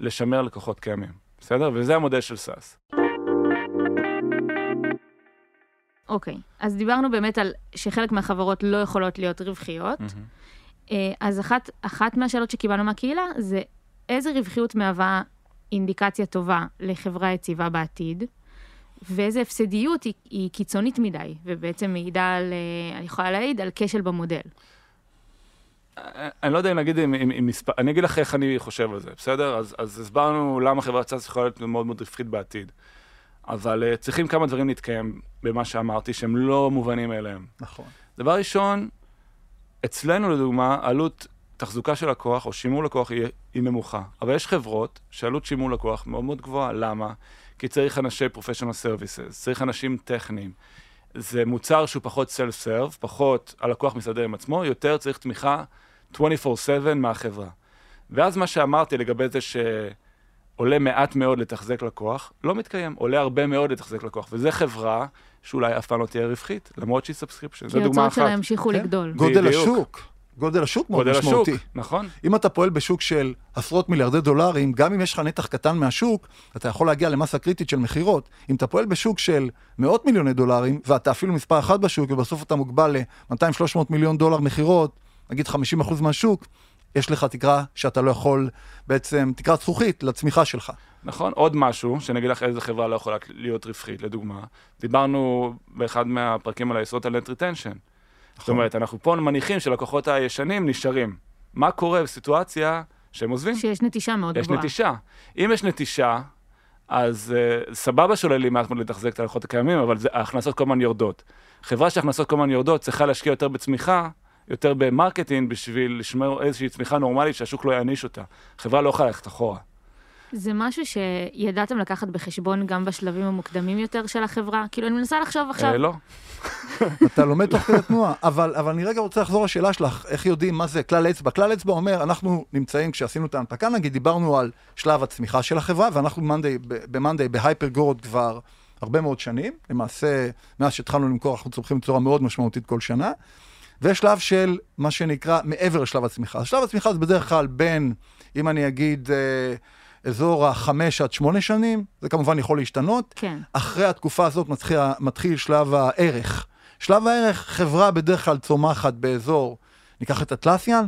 לשמר לקוחות קיימים, בסדר? וזה המודל של סאס. אוקיי, אז דיברנו באמת על שחלק מהחברות לא יכולות להיות רווחיות. אה, אז אחת, אחת מהשאלות שקיבלנו מהקהילה זה איזה רווחיות מהווה אינדיקציה טובה לחברה יציבה בעתיד, ואיזה הפסדיות היא, היא קיצונית מדי, ובעצם מעידה על, אה, אני יכולה להעיד על כשל במודל. אני לא יודע אם נגיד עם, מספר, אני אגיד לך איך אני חושב על זה, בסדר? אז, אז הסברנו למה חברת SaaS יכולה להיות מאוד מאוד רווחית בעתיד. אבל uh, צריכים כמה דברים להתקיים במה שאמרתי, שהם לא מובנים מאליהם. נכון. דבר ראשון, אצלנו לדוגמה, עלות תחזוקה של לקוח או שימור לקוח היא, היא נמוכה. אבל יש חברות שעלות שימור לקוח מאוד מאוד גבוהה. למה? כי צריך אנשי professional services, צריך אנשים טכניים. זה מוצר שהוא פחות self-serve, פחות הלקוח מסתדר עם עצמו, יותר צריך תמיכה 24/7 מהחברה. ואז מה שאמרתי לגבי זה שעולה מעט מאוד לתחזק לקוח, לא מתקיים, עולה הרבה מאוד לתחזק לקוח, וזה חברה שאולי אף פעם לא תהיה רווחית, למרות שהיא subscription, זו כי דוגמה ההוצאות אחת. שלה ימשיכו כן. לגדול. גודל בדיוק. השוק, גודל השוק מאוד גודל השוק, משמעותי. נכון? אם אתה פועל בשוק של עשרות מיליארדי דולרים, גם אם יש לך נתח קטן מהשוק, אתה יכול להגיע למסה קריטית של מכירות. אם אתה פועל בשוק של מאות מיליוני דולרים, ואתה אפילו מספר אחת בשוק, ובסוף אתה מוגבל ל-200-300 מיליון דולר מכירות, נגיד 50% מהשוק, יש לך תקרה שאתה לא יכול, בעצם, תקרת זכוכית לצמיחה שלך. נכון, עוד משהו, שאני אגיד לך איזה חברה לא יכולה להיות רווחית, לדוגמה. דיברנו באחד מהפרקים על היסוד על net retention. זאת אומרת, אנחנו פה מניחים שלקוחות הישנים נשארים. מה קורה בסיטואציה שהם עוזבים? שיש נטישה מאוד יש גבוהה. נטישה. אם יש נטישה, אז uh, סבבה שעולה לי מעט מאוד לתחזק את הלקוחות הקיימים, אבל זה, ההכנסות כל הזמן יורדות. חברה שההכנסות כל הזמן יורדות צריכה להשקיע יותר בצמיחה, יותר ב marketing, בשביל לשמור איזושהי צמיחה נורמלית שהשוק לא יעניש אותה. חברה לא יכולה ללכת אחורה. זה משהו שידעתם לקחת בחשבון גם בשלבים המוקדמים יותר של החברה? כאילו, אני מנסה לחשוב עכשיו, אה, לא. אתה לומד תוך כדי תנועה, אבל, אבל אני רגע רוצה לחזור לשאלה שלך, איך יודעים מה זה כלל אצבע? כלל אצבע אומר, אנחנו נמצאים, כשעשינו את ההנפקה, נגיד, דיברנו על שלב הצמיחה של החברה, ואנחנו במאנדיי, בהייפר גורד כבר הרבה מאוד שנים, למעשה, מאז שהתחלנו למכור, אנחנו צומחים בצורה מאוד משמעותית כל שנה, ויש שלב של מה שנקרא מעבר לשלב הצמיחה. אז שלב הצמיחה זה בדרך כלל בין, אם אני אגיד, אה, אזור החמש עד שמונה שנים, זה כמובן יכול להשתנות, כן. אחרי התקופה הזאת מתחיל, מתחיל שלב הערך. שלב הערך, חברה בדרך כלל צומחת באזור, ניקח את אטלסיאן,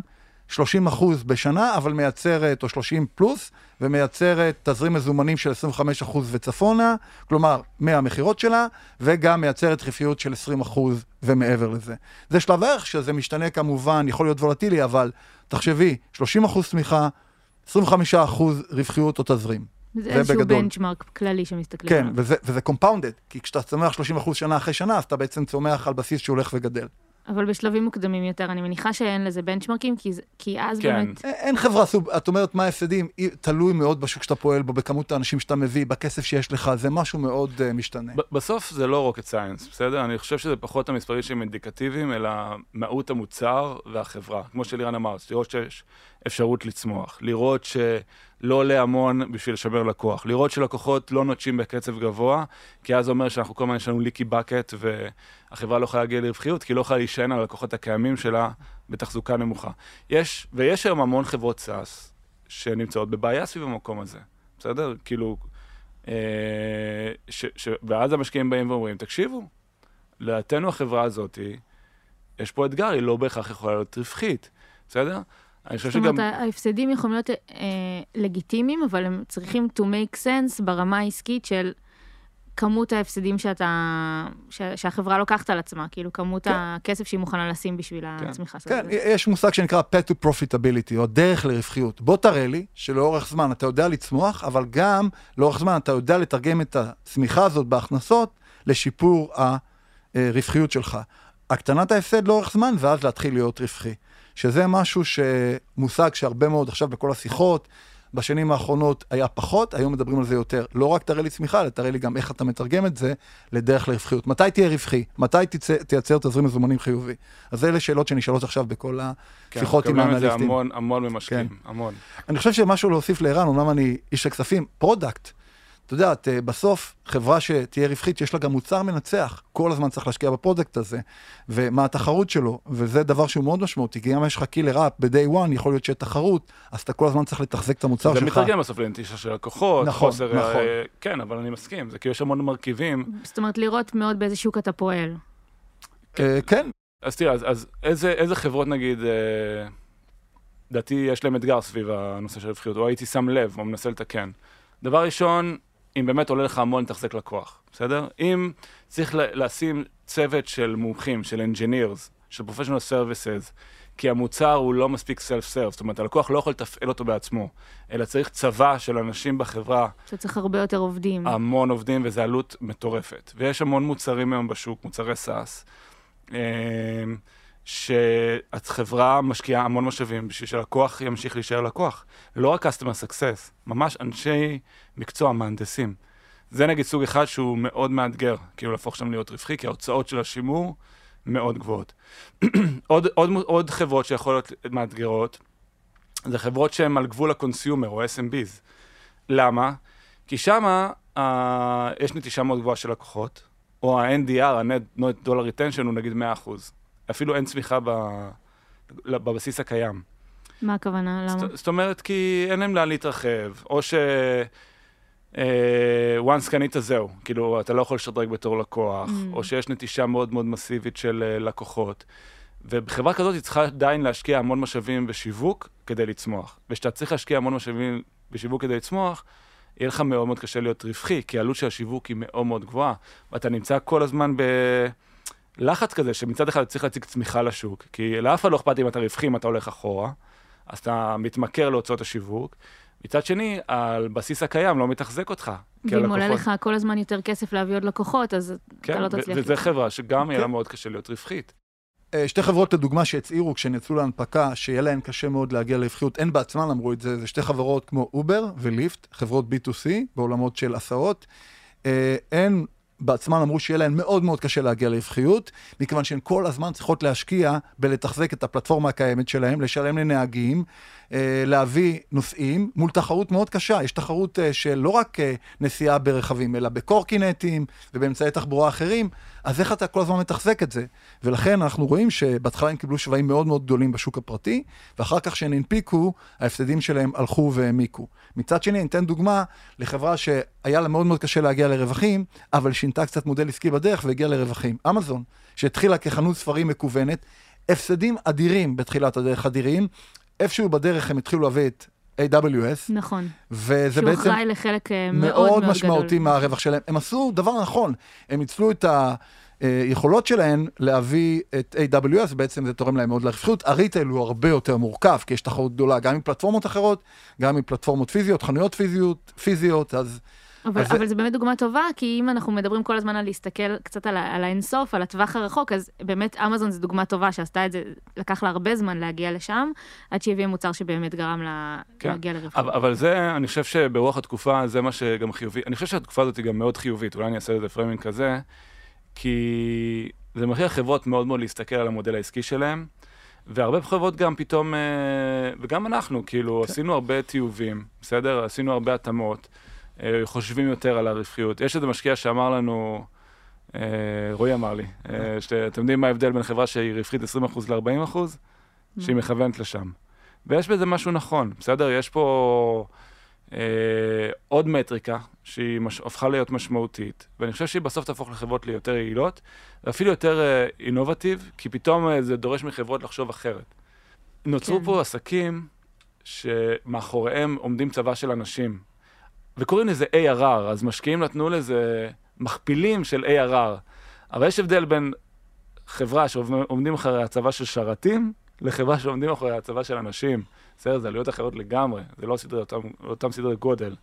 30 אחוז בשנה, אבל מייצרת, או 30 פלוס, ומייצרת תזרים מזומנים של 25 אחוז וצפונה, כלומר, מהמכירות שלה, וגם מייצרת רווחיות של 20 אחוז ומעבר לזה. זה שלב הערך, שזה משתנה כמובן, יכול להיות וולטילי, אבל תחשבי, 30 אחוז צמיחה, 25 אחוז רווחיות או תזרים. זה איזשהו בגדול. בנצ'מרק כללי שמסתכלים כן, עליו. וזה, וזה קומפאונדד, כי כשאתה צומח 30% שנה אחרי שנה, אז אתה בעצם צומח על בסיס שהולך וגדל. אבל בשלבים מוקדמים יותר, אני מניחה שאין לזה בנצ'מרקים, כי, כי אז כן. באמת... אין חברה סוג, את אומרת מה ההפסדים, תלוי מאוד בשוק שאתה פועל בו, בכמות האנשים שאתה מביא, בכסף שיש לך, זה משהו מאוד uh, משתנה. בסוף זה לא rocket science, בסדר? אני חושב שזה פחות המספרים שהם אינדיקטיביים, אלא מהות המוצר והחברה. כמו שלירן אמר, לראות שיש אפשרות לצמוח, לראות שלא עולה המון בשביל לשמר לקוח, לראות שלקוחות לא נוטשים בקצב גבוה, כי אז זה אומר שאנחנו כל הזמן יש לנו ליקי בקט, והחברה לא יכולה להגיע לרווחיות, כי היא לא יכולה להישען על הלקוחות הקיימים שלה בתחזוקה נמוכה. יש, ויש היום המון חברות SaaS שנמצאות בבעיה סביב המקום הזה, בסדר? כאילו, אה, ש, ש, ואז המשקיעים באים ואומרים, תקשיבו, לדעתנו החברה הזאת, יש פה אתגר, היא לא בהכרח יכולה להיות רווחית, בסדר? אני חושב זאת אומרת, שגם... ההפסדים יכולים להיות אה, לגיטימיים, אבל הם צריכים to make sense ברמה העסקית של כמות ההפסדים שאתה, ש, שהחברה לוקחת על עצמה, כאילו כמות כן. הכסף שהיא מוכנה לשים בשביל הצמיחה של כן. יש מושג שנקרא path to profitability, או דרך לרווחיות. בוא תראה לי שלאורך זמן אתה יודע לצמוח, אבל גם לאורך זמן אתה יודע לתרגם את הצמיחה הזאת בהכנסות לשיפור הרווחיות שלך. הקטנת ההפסד לאורך זמן, ואז להתחיל להיות רווחי. שזה משהו שמושג שהרבה מאוד עכשיו בכל השיחות, בשנים האחרונות היה פחות, היום מדברים על זה יותר. לא רק תראה לי צמיחה, אלא תראה לי גם איך אתה מתרגם את זה לדרך לרווחיות. מתי תהיה רווחי? מתי תצא, תייצר תזרים מזומנים חיובי? אז אלה שאלות שנשאלות עכשיו בכל כן, השיחות עם מקבלים את זה האנליסטים. המון, המון ממשקיעים, כן. המון. אני חושב שמשהו להוסיף לערן, אמנם אני איש הכספים, product. את יודעת, אה, בסוף, חברה שתהיה רווחית, יש לה גם מוצר מנצח. כל הזמן צריך להשקיע ב product הזה, ומה התחרות שלו, וזה דבר שהוא מאוד משמעותי, כי גם יש לך killer app ב-day one, יכול להיות שיהיה תחרות, אז אתה כל הזמן צריך לתחזק את המוצר זה שלך. מתרגם בסוף לנטישה של לקוחות, נכון, חוסר... נכון. אה, כן, אבל אני מסכים, זה כאילו יש המון מרכיבים. זאת אומרת, לראות מאוד באיזה שוק אתה פועל. אה, כן, אז תראה, אז, אז איזה, איזה חברות נגיד, אה, לדעתי יש להם אתגר סביב הנושא של רווחיות, או הייתי שם לב, או מנסה לתקן. דבר ראשון, אם באמת עולה לך המון לתחזק לקוח, בסדר? אם צריך לשים צוות של מומחים, של engineers, של professional services, כי המוצר הוא לא מספיק self-serve, זאת אומרת, הלקוח לא יכול לתפעל אותו בעצמו, אלא צריך צבא של אנשים בחברה, שצריך הרבה יותר עובדים. המון עובדים, וזו עלות מטורפת. ויש המון מוצרים היום בשוק, מוצרי SaaS, שהחברה משקיעה המון משאבים בשביל שלקוח ימשיך להישאר לקוח. לא רק customer success, ממש אנשי מקצוע, מהנדסים. זה נגיד סוג אחד שהוא מאוד מאתגר, כאילו להפוך שם להיות רווחי, כי ההוצאות של השימור מאוד גבוהות. עוד, עוד, עוד חברות שיכולות להיות מאתגרות, זה חברות שהן על גבול ה consumer או SMBs. למה? כי שמה אה, יש נטישה מאוד גבוהה של לקוחות, או ה-NDR, ה-Net Dollar Retention הוא נגיד 100%. אפילו אין צמיחה ב, בבסיס הקיים. מה הכוונה? למה? זאת, זאת אומרת, כי אין להם לאן להתרחב, או ש... אה, once קנית זהו, כאילו, אתה לא יכול לשדרג בתור לקוח, Mm. או שיש נטישה מאוד מאוד מסיבית של אה, לקוחות. ובחברה כזאת היא צריכה עדיין להשקיע המון משאבים בשיווק כדי לצמוח. וכשאתה צריך להשקיע המון משאבים בשיווק כדי לצמוח, יהיה לך מאוד מאוד קשה להיות רווחי, כי העלות של השיווק היא מאוד מאוד גבוהה, ואתה נמצא כל הזמן בלחץ כזה, שמצד אחד צריך להציג צמיחה לשוק, כי לאף אחד לא אכפת אם אתה רווחי, אם אתה הולך אחורה, אז אתה מתמכר להוצאות השיווק. מצד שני, על בסיס הקיים לא מתחזק אותך. ואם עולה לך כל הזמן יותר כסף להביא עוד לקוחות, אז כן, אתה לא תצליח. וזה חברה שגם יהיה לה כן. מאוד קשה להיות רווחית. אה, שתי חברות לדוגמה שהצהירו כשהן יצאו להנפקה שיהיה להן קשה מאוד להגיע לרווחיות, הן בעצמן אמרו את זה, זה שתי חברות כמו אובר וליפט, חברות B2C בעולמות של הסעות. אה, הן בעצמן אמרו שיהיה להן מאוד מאוד קשה להגיע לרווחיות, מכיוון שהן כל הזמן צריכות להשקיע בלתחזק את הפלטפורמה הקיימת שלהן, לשלם לנהגים, אה, להביא נוסעים, מול תחרות מאוד קשה. יש תחרות אה, של לא רק אה, נסיעה ברכבים, אלא בקורקינטים ובאמצעי תחבורה אחרים, אז איך אתה כל הזמן מתחזק את זה? ולכן אנחנו רואים שבהתחלה הם קיבלו שווים מאוד מאוד גדולים בשוק הפרטי, ואחר כך כשהם הנפיקו, ההפסדים שלהם הלכו והעמיקו. מצד שני, אני אתן דוגמה לחברה שהיה לה מאוד מאוד קשה להגיע לרווחים, אבל שינתה קצת מודל עסקי בדרך והגיעה לרווחים. אמזון, שהתחילה כחנות ספרים מקוונת, הפסדים אדירים בתחילת הדרך, אדירים. איפשהו בדרך הם התחילו להביא את AWS, נכון. וזה שהוא בעצם... אחראי לחלק אה, מאוד מאוד מאוד משמעותי גדול. מהרווח שלהם. הם עשו דבר נכון, הם ניצלו את היכולות שלהם להביא את AWS, בעצם זה תורם להם מאוד לרווחיות. הריטייל הוא הרבה יותר מורכב, כי יש תחרות גדולה גם עם פלטפורמות אחרות, גם עם פלטפורמות פיזיות, חנויות פיזיות, פיזיות, אז אבל, אז זה- אבל זה באמת דוגמה טובה, כי אם אנחנו מדברים כל הזמן על להסתכל קצת על, על האינסוף, על הטווח הרחוק, אז באמת אמזון זו דוגמה טובה שעשתה את זה, לקח לה הרבה זמן להגיע לשם, עד שהיא הביאה מוצר שבאמת גרם לה כן. להגיע לרווחיות. אבל, אבל זה, אני חושב שברוח התקופה, זה מה שגם חיובי. אני חושב שהתקופה הזאת היא גם מאוד חיובית, אולי אני אעשה לזה framing כזה, כי זה מכריח חברות מאוד מאוד להסתכל על המודל העסקי שלהם, והרבה חברות גם פתאום, אה, וגם אנחנו, כאילו, כן. עשינו הרבה טיובים, בסדר? עשינו הרבה התאמות, חושבים יותר על הרווחיות. יש איזה משקיע שאמר לנו, אה, רועי אמר לי, אה, שאתם יודעים מה ההבדל בין חברה שהיא רווחית 20% ל-40%? שהיא מכוונת לשם. ויש בזה משהו נכון, בסדר? יש פה אה, עוד מטריקה שהיא מש... הפכה להיות משמעותית, ואני חושב שהיא בסוף תהפוך לחברות ליותר יעילות, ואפילו יותר אה, אינובטיב, כי פתאום אה, זה דורש מחברות לחשוב אחרת. נוצרו כן. פה עסקים שמאחוריהם עומדים צבא של אנשים, וקוראים לזה ARR, אז משקיעים נתנו לזה מכפילים של ARR, אבל יש הבדל בין חברה שעומדים אחרי הצבא של שרתים, לחברה שעומדים אחרי הצבא של אנשים. בסדר, זה עלויות אחרות לגמרי, זה לא סדרי, אותם, אותם סדרי גודל.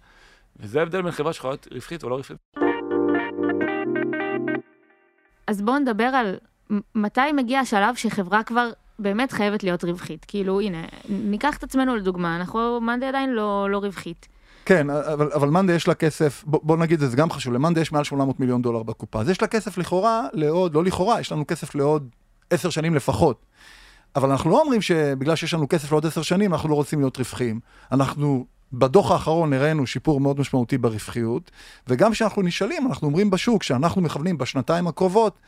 וזה ההבדל בין חברה שיכולה להיות רווחית או לא רווחית. אז בואו נדבר על מתי מגיע השלב שחברה כבר באמת חייבת להיות רווחית. כאילו, הנה, ניקח את עצמנו לדוגמה, אנחנו, מאנדי עדיין לא, לא רווחית. כן, אבל, אבל מאנדה יש לה כסף, בוא, בוא נגיד את זה, גם חשוב, למאנדה יש מעל 800 מיליון דולר בקופה, אז יש לה כסף לכאורה לעוד, לא לכאורה, יש לנו כסף לעוד עשר שנים לפחות. אבל אנחנו לא אומרים שבגלל שיש לנו כסף לעוד עשר שנים, אנחנו לא רוצים להיות רווחיים. אנחנו בדוח האחרון הראינו שיפור מאוד משמעותי ברווחיות, וגם כשאנחנו נשאלים, אנחנו אומרים בשוק שאנחנו מכוונים בשנתיים הקרובות,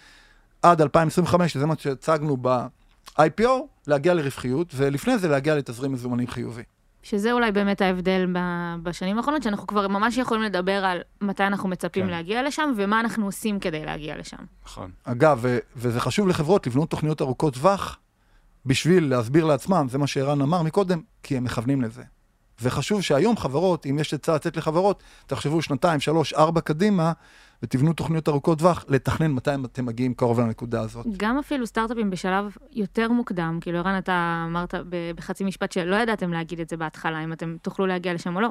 עד 2025, שזה מה שהצגנו ב-IPO, להגיע לרווחיות, ולפני זה להגיע לתזרים מזומנים חיובי. שזה אולי באמת ההבדל ב- בשנים האחרונות, שאנחנו כבר ממש יכולים לדבר על מתי אנחנו מצפים כן. להגיע לשם, ומה אנחנו עושים כדי להגיע לשם. נכון. אגב, ו- וזה חשוב לחברות לבנות תוכניות ארוכות טווח, בשביל להסביר לעצמם, זה מה שערן אמר מקודם, כי הם מכוונים לזה. וחשוב שהיום חברות, אם יש עצה לצאת לחברות, תחשבו שנתיים, שלוש, ארבע קדימה, ותבנו תוכניות ארוכות טווח, לתכנן מתי אתם מגיעים קרוב לנקודה הזאת. גם אפילו סטארט-אפים בשלב יותר מוקדם, כאילו ערן, אתה אמרת בחצי משפט שלא ידעתם להגיד את זה בהתחלה, אם אתם תוכלו להגיע לשם או לא,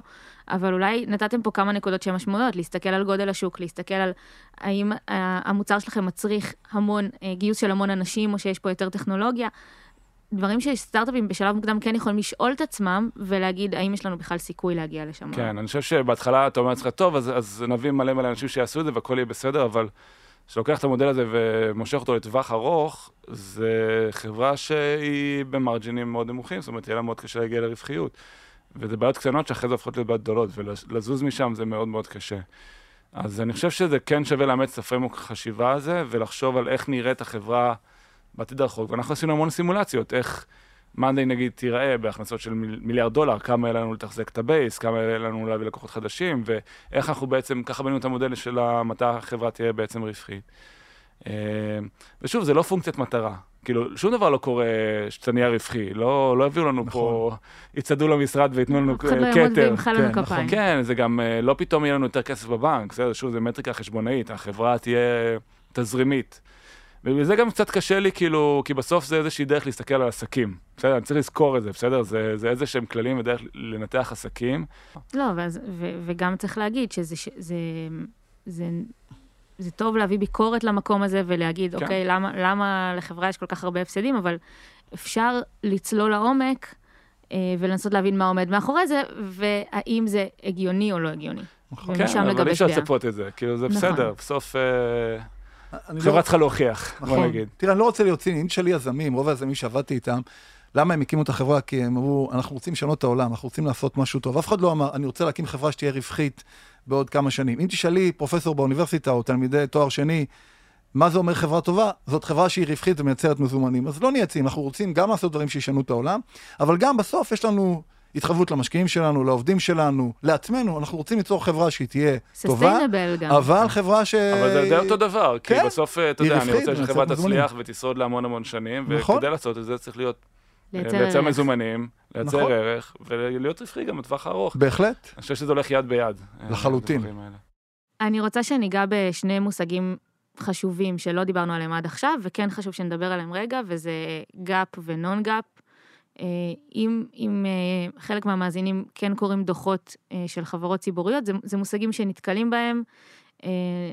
אבל אולי נתתם פה כמה נקודות שהן משמעויות, להסתכל על גודל השוק, להסתכל על האם אה, המוצר שלכם מצריך המון, אה, גיוס של המון אנשים, או שיש פה יותר טכנולוגיה. דברים שסטארט-אפים בשלב מוקדם כן יכולים לשאול את עצמם ולהגיד האם יש לנו בכלל סיכוי להגיע לשם. כן, אני חושב שבהתחלה אתה אומר לעצמך, טוב, אז, אז נביא מלא מלא אנשים שיעשו את זה והכל יהיה בסדר, אבל כשלוקח את המודל הזה ומושך אותו לטווח ארוך, זה חברה שהיא במרג'ינים מאוד נמוכים, זאת אומרת, יהיה לה מאוד קשה להגיע לרווחיות. וזה בעיות קטנות שאחרי זה הופכות להיות בעיות גדולות, ולזוז משם זה מאוד מאוד קשה. אז אני חושב שזה כן שווה לאמץ את ה framework החשיבה הזה, ולחשוב על איך נראית החברה בעתיד הרחוק. ואנחנו עשינו המון סימולציות, איך monday נגיד תיראה בהכנסות של מיל, מיליארד דולר, כמה יהיה לנו לתחזק את ה base, כמה יהיה לנו להביא לקוחות חדשים, ואיך אנחנו בעצם, ככה בנינו את המודל של מתי החברה תהיה בעצם רווחית. אה, ושוב, זה לא פונקציית מטרה. כאילו, שום דבר לא קורה שאתה נהיה רווחי. לא, לא יביאו לנו פה, יצעדו למשרד וייתנו לנו אף אחד לא יעמוד כתר. וימחא לנו כן, כפיים. כן, זה גם אה, לא פתאום יהיה לנו יותר כסף בבנק, בסדר, שוב, זה מטריקה חשבונאית, החברה תהיה תזרימית. ובגלל זה גם קצת קשה לי, כאילו, כי בסוף זה איזושהי דרך להסתכל על עסקים. בסדר, אני צריך לזכור את זה, בסדר? זה, זה איזה שהם כללים ודרך לנתח עסקים. לא, ואז, ו, וגם צריך להגיד שזה, זה, זה, זה טוב להביא ביקורת למקום הזה ולהגיד, כן. אוקיי, למה, למה לחברה יש כל כך הרבה הפסדים, אבל אפשר לצלול לעומק אה, ולנסות להבין מה עומד מאחורי זה, והאם זה הגיוני או לא הגיוני. נכון. כן, אבל אי אפשר. לצפות את זה, כאילו, זה נכון. בסדר, בסוף אה, חברה צריכה להוכיח, בוא נכון. נגיד. תראה, אני לא רוצה להיות ציני, אם תשאלי יזמים, רוב היזמים שעבדתי איתם, למה הם הקימו את החברה? כי הם אמרו, אנחנו רוצים לשנות את העולם, אנחנו רוצים לעשות משהו טוב. אף אחד לא אמר, אני רוצה להקים חברה שתהיה רווחית בעוד כמה שנים. אם תשאלי פרופסור באוניברסיטה או תלמידי תואר שני, מה זה אומר חברה טובה? זאת חברה שהיא רווחית ומייצרת מזומנים. אז לא נהיה אנחנו רוצים גם לעשות דברים שישנו את העולם, אבל גם בסוף יש לנו התחייבות למשקיעים שלנו, לעובדים שלנו, לעצמנו, אנחנו רוצים ליצור חברה שהיא תהיה טובה, גם. אבל חברה ש... אבל זה די אותו דבר, כי כן, בסוף, אה, אתה יודע, אני רוצה מזומנים. תצליח ותשרוד להמון המון שנים, נכון. וכדי לעשות את זה צריך להיות, אה, לייצר. מזומנים, לייצר נכון. ערך, ולהיות רווחי גם בטווח הארוך. בהחלט. אני חושב שזה הולך יד ביד. אה, לחלוטין. אני רוצה שניגע בשני מושגים חשובים שלא דיברנו עליהם עד עכשיו, וכן חשוב שנדבר עליהם רגע, וזה GAAP ו non GAAP. אה, אם, אם אה, חלק מהמאזינים כן קוראים דוחות אה, של חברות ציבוריות, זה, זה מושגים שנתקלים בהם.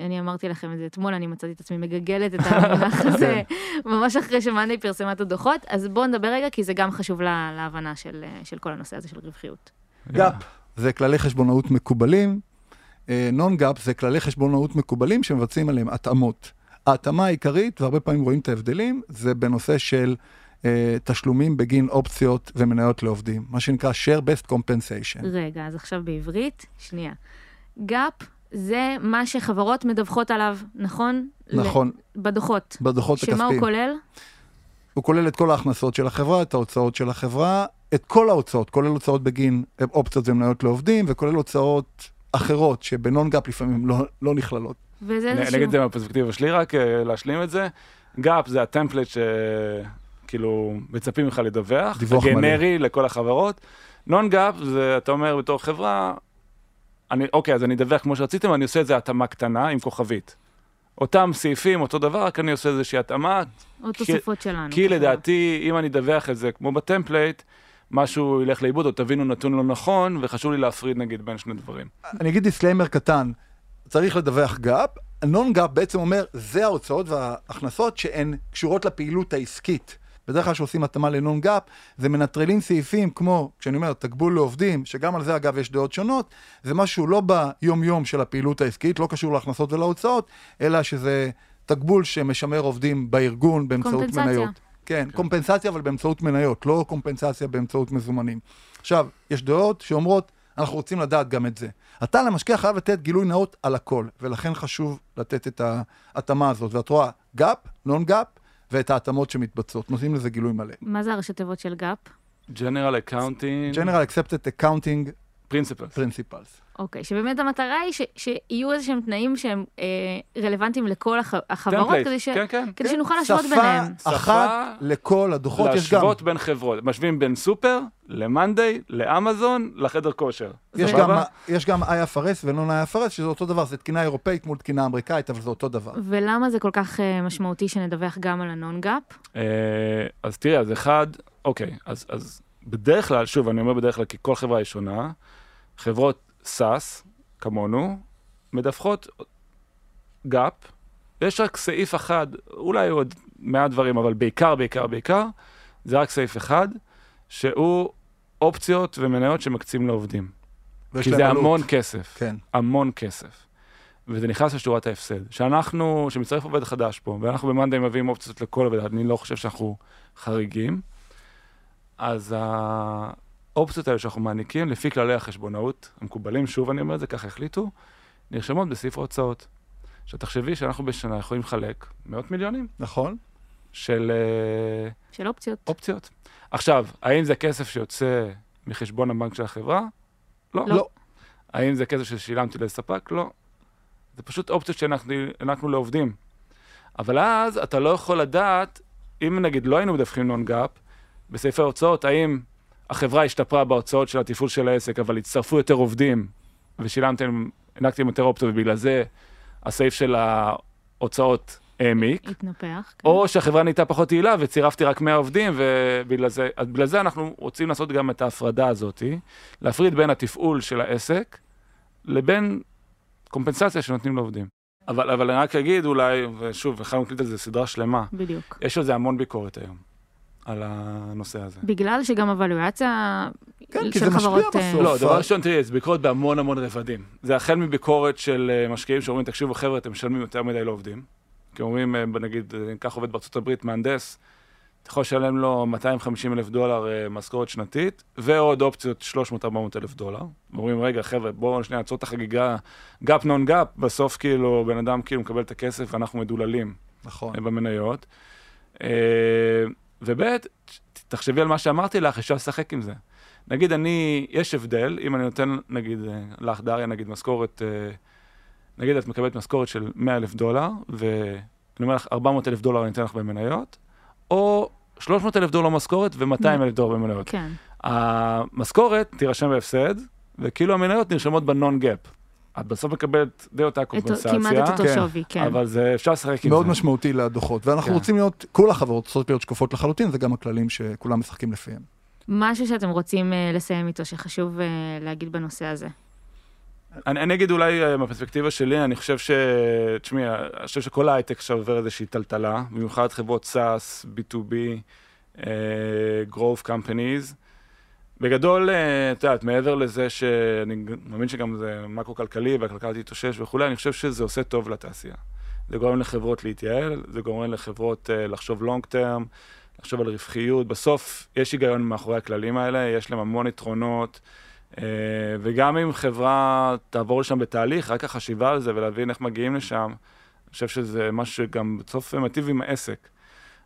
אני אמרתי לכם את זה אתמול, אני מצאתי את עצמי מגגלת את המונח הזה, ממש אחרי שמאנדיי פרסמה את הדוחות, אז בואו נדבר רגע, כי זה גם חשוב לה, להבנה של, של כל הנושא הזה של רווחיות. GAAP זה כללי חשבונאות מקובלים, non GAAP זה כללי חשבונאות מקובלים שמבצעים עליהם התאמות. ההתאמה העיקרית, והרבה פעמים רואים את ההבדלים, זה בנושא של תשלומים בגין אופציות ומניות לעובדים, מה שנקרא share based compensation. רגע, אז עכשיו בעברית, שנייה. GAAP זה מה שחברות מדווחות עליו, נכון? נכון, ל... בדוחות. בדוחות שמה הוא הכספיים. כולל? הוא כולל את כל ההכנסות של החברה, את ההוצאות של החברה, את כל ההוצאות, כולל הוצאות בגין אופציות ומניות לעובדים, וכולל הוצאות אחרות שב non GAAP לפעמים לא, לא נכללות. וזה אני איזשהו... אגיד את זה מהפרספקטיבה שלי רק, אה, להשלים את זה. GAAP זה ה template שכאילו מצפים ממך לדווח, דיווח מלא. הגנרי לכל החברות. non GAAP זה, אתה אומר בתור חברה, אני, אוקיי, אז אני אדווח כמו שרציתם, אני עושה את זה התאמה קטנה עם כוכבית. אותם סעיפים, אותו דבר, רק אני עושה איזושהי התאמה, או תוספות שלנו. כי כחברה. לדעתי, אם אני אדווח את זה כמו ב template, משהו ילך לאיבוד או תבינו נתון לא נכון, וחשוב לי להפריד נגיד בין שני דברים. אני אגיד disclaimer קטן, צריך לדווח GAAP, ה non GAAP בעצם אומר, זה ההוצאות וההכנסות שהן קשורות לפעילות העסקית. בדרך כלל כשעושים התאמה ל non GAAP, זה מנטרלים סעיפים כמו, כשאני אומר תגמול לעובדים, שגם על זה אגב יש דעות שונות, זה משהו לא ביום-יום של הפעילות העסקית, לא קשור להכנסות ולהוצאות, אלא שזה תגמול שמשמר עובדים בארגון באמצעות קומפנסציה. מניות. כן, קומפנסציה אבל באמצעות מניות, לא קומפנסציה באמצעות מזומנים. עכשיו, יש דעות שאומרות, אנחנו רוצים לדעת גם את זה. אתה למשקיע חייב לתת גילוי נאות על הכל, ולכן חשוב לתת את ההתאמה הזאת. ואת רואה GAAP, non GAAP, ואת ההתאמות שמתבצעות. נותנים לזה גילוי מלא. מה זה הראשי תיבות של GAAP? General Accounting General Accepted Accounting Principles. Principles. אוקיי, שבאמת המטרה היא ש, שיהיו איזה שהם תנאים שהם אה, רלוונטיים לכל הח, החברות, Templates, כדי, ש, כן, כן. כדי שנוכל להשוות ביניהם. שפה אחת לכל הדוחות יש גם. להשוות בין חברות. משווים בין סופר, למאנדיי, לאמזון, לחדר כושר. יש? גם, יש גם IFRS ונון IFRS, שזה אותו דבר, זה תקינה אירופאית מול תקינה אמריקאית, אבל זה אותו דבר. ולמה זה כל כך אה, משמעותי שנדווח גם על ה non GAAP? אה, אז תראה, אז אחד, אוקיי, אז, אז בדרך כלל, שוב, אני אומר בדרך כלל, כי כל חברה היא שונה, חברות SaaS, כמונו, מדווחות גאפ, ויש רק סעיף אחד, אולי עוד מעט דברים, אבל בעיקר, בעיקר, בעיקר, זה רק סעיף אחד, שהוא אופציות ומניות שמקצים לעובדים. כי זה עלות. המון כסף. כן. המון כסף. וזה נכנס לשורת ההפסד. שאנחנו, שמצטרף עובד חדש פה, ואנחנו במאנדיי מביאים אופציות לכל עובד, אני לא חושב שאנחנו חריגים, אז האופציות האלה שאנחנו מעניקים, לפי כללי החשבונאות המקובלים, שוב אני אומר את זה, ככה החליטו, נרשמות בסעיף ההוצאות. עכשיו תחשבי שאנחנו בשנה יכולים לחלק מאות מיליונים נכון? של אה, של אופציות. אופציות. עכשיו, האם זה כסף שיוצא מחשבון הבנק של החברה? לא. לא. האם זה כסף ששילמתי לספק? לא. זה פשוט אופציות שהענקנו לעובדים. אבל אז אתה לא יכול לדעת, אם נגיד לא היינו מדווחים נון גאפ, בסעיפי ההוצאות, האם החברה השתפרה בהוצאות של התפעול של העסק, אבל הצטרפו יותר עובדים, ושילמתם, הענקתם יותר אופציות, ובגלל זה הסעיף של ההוצאות העמיק. התנפח. כן. או שהחברה נהייתה פחות יעילה וצירפתי רק 100 עובדים, ובגלל זה, זה אנחנו רוצים לעשות גם את ההפרדה הזאת, להפריד בין התפעול של העסק לבין קומפנסציה שנותנים לעובדים. אבל, אבל אני רק אגיד אולי, ושוב, יכולנו להקליט על זה סדרה שלמה, בדיוק. יש על זה המון ביקורת היום, על הנושא הזה. בגלל שגם הוולואציה כן, כי של זה משפיע חברות... אה, בסוף. לא, דבר ראשון, תראי, זה ביקורת בהמון המון רבדים. זה החל מביקורת של אה, משקיעים שאומרים, תקשיבו חבר'ה, אתם משלמים יותר מדי לעובדים. כי אומרים, אה, נגיד, ניקח עובד בארצות הברית, מהנדס, אתה יכול לשלם לו 250 אלף דולר משכורת שנתית, ועוד אופציות 300-400 אלף דולר. אומרים, רגע, חבר'ה, בואו שנייה נעצור את החגיגה, GAAP non GAAP, בסוף כאילו, בן אדם כאילו מקבל את הכסף ואנחנו מדוללים. נכון. במניות. וב', תחשבי על מה שאמרתי לך, אפשר לשחק עם זה. נגיד אני, יש הבדל, אם אני נותן, נגיד, אה, לך, דריה, נגיד משכורת, אה, נגיד את מקבלת משכורת של 100 אלף דולר, ואני אומר לך, 400 אלף דולר אני אתן לך במניות, או 300 אלף דולר משכורת ו-200 אלף דולר במניות. כן. המשכורת תירשם בהפסד, וכאילו המניות נרשמות בנון גאפ. את בסוף מקבלת די אותה קומפנסציה, כמעט את אותו כן. שווי, כן. אבל זה, אפשר לשחק עם מאוד זה. משמעותי לדוחות, ואנחנו כן. רוצים להיות, כל החברות רוצות להיות שקופות לחלוטין, זה גם הכללים שכולם משחקים לפיהם. משהו שאתם רוצים אה, לסיים איתו, שחשוב אה, להגיד בנושא הזה. אני, אני אגיד אולי אה, מהפרספקטיבה שלי, אני חושב ש... תשמעי, אני חושב שכל ההייטק עכשיו עובר איזושהי טלטלה, במיוחד חברות SaaS, B2B, אה, growth companies. בגדול, אה, את יודעת, מעבר לזה שאני מאמין שגם זה מקרו-כלכלי והכלכלה תתאושש וכולי, אני חושב שזה עושה טוב לתעשייה. זה גורם לחברות להתייעל, זה גורם לחברות אה, לחשוב לונג טרם, לחשוב על רווחיות. בסוף יש היגיון מאחורי הכללים האלה, יש להם המון יתרונות. אה, וגם אם חברה תעבור לשם בתהליך, רק החשיבה על זה ולהבין איך מגיעים לשם, אני חושב שזה משהו שגם בסוף מיטיב עם העסק.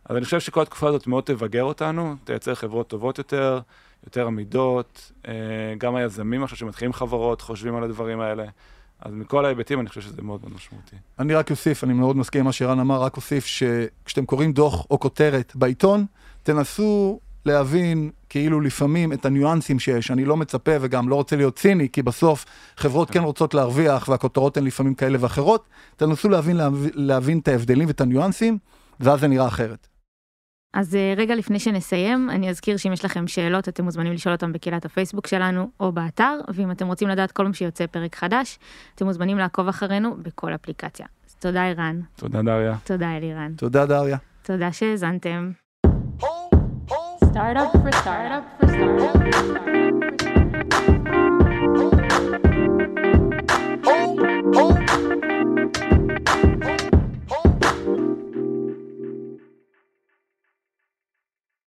אז אני חושב שכל התקופה הזאת מאוד תבגר אותנו, תייצר חברות טובות יותר, יותר עמידות, אה, גם היזמים עכשיו שמתחילים חברות חושבים על הדברים האלה. אז מכל ההיבטים אני חושב שזה מאוד מאוד משמעותי. אני רק אוסיף, אני מאוד מסכים עם מה שערן אמר, רק אוסיף שכשאתם קוראים דוח או כותרת בעיתון, תנסו להבין כאילו לפעמים את הניואנסים שיש. אני לא מצפה וגם לא רוצה להיות ציני, כי בסוף חברות כן רוצות להרוויח והכותרות הן לפעמים כאלה ואחרות. תנסו להבין, להבין, להבין את ההבדלים ואת הניואנסים, ואז זה נראה אחרת. אז אה, רגע לפני שנסיים, אני אזכיר שאם יש לכם שאלות, אתם מוזמנים לשאול אותם בקהילת הפייסבוק שלנו או באתר, ואם אתם רוצים לדעת כל פעם שיוצא פרק חדש, אתם מוזמנים לעקוב אחרינו בכל אפליקציה. אז תודה ערן, תודה, דריה. תודה אלירן, תודה, דריה. תודה שהאזנתם. Startup for startup for startup for startup for startup. oh, oh,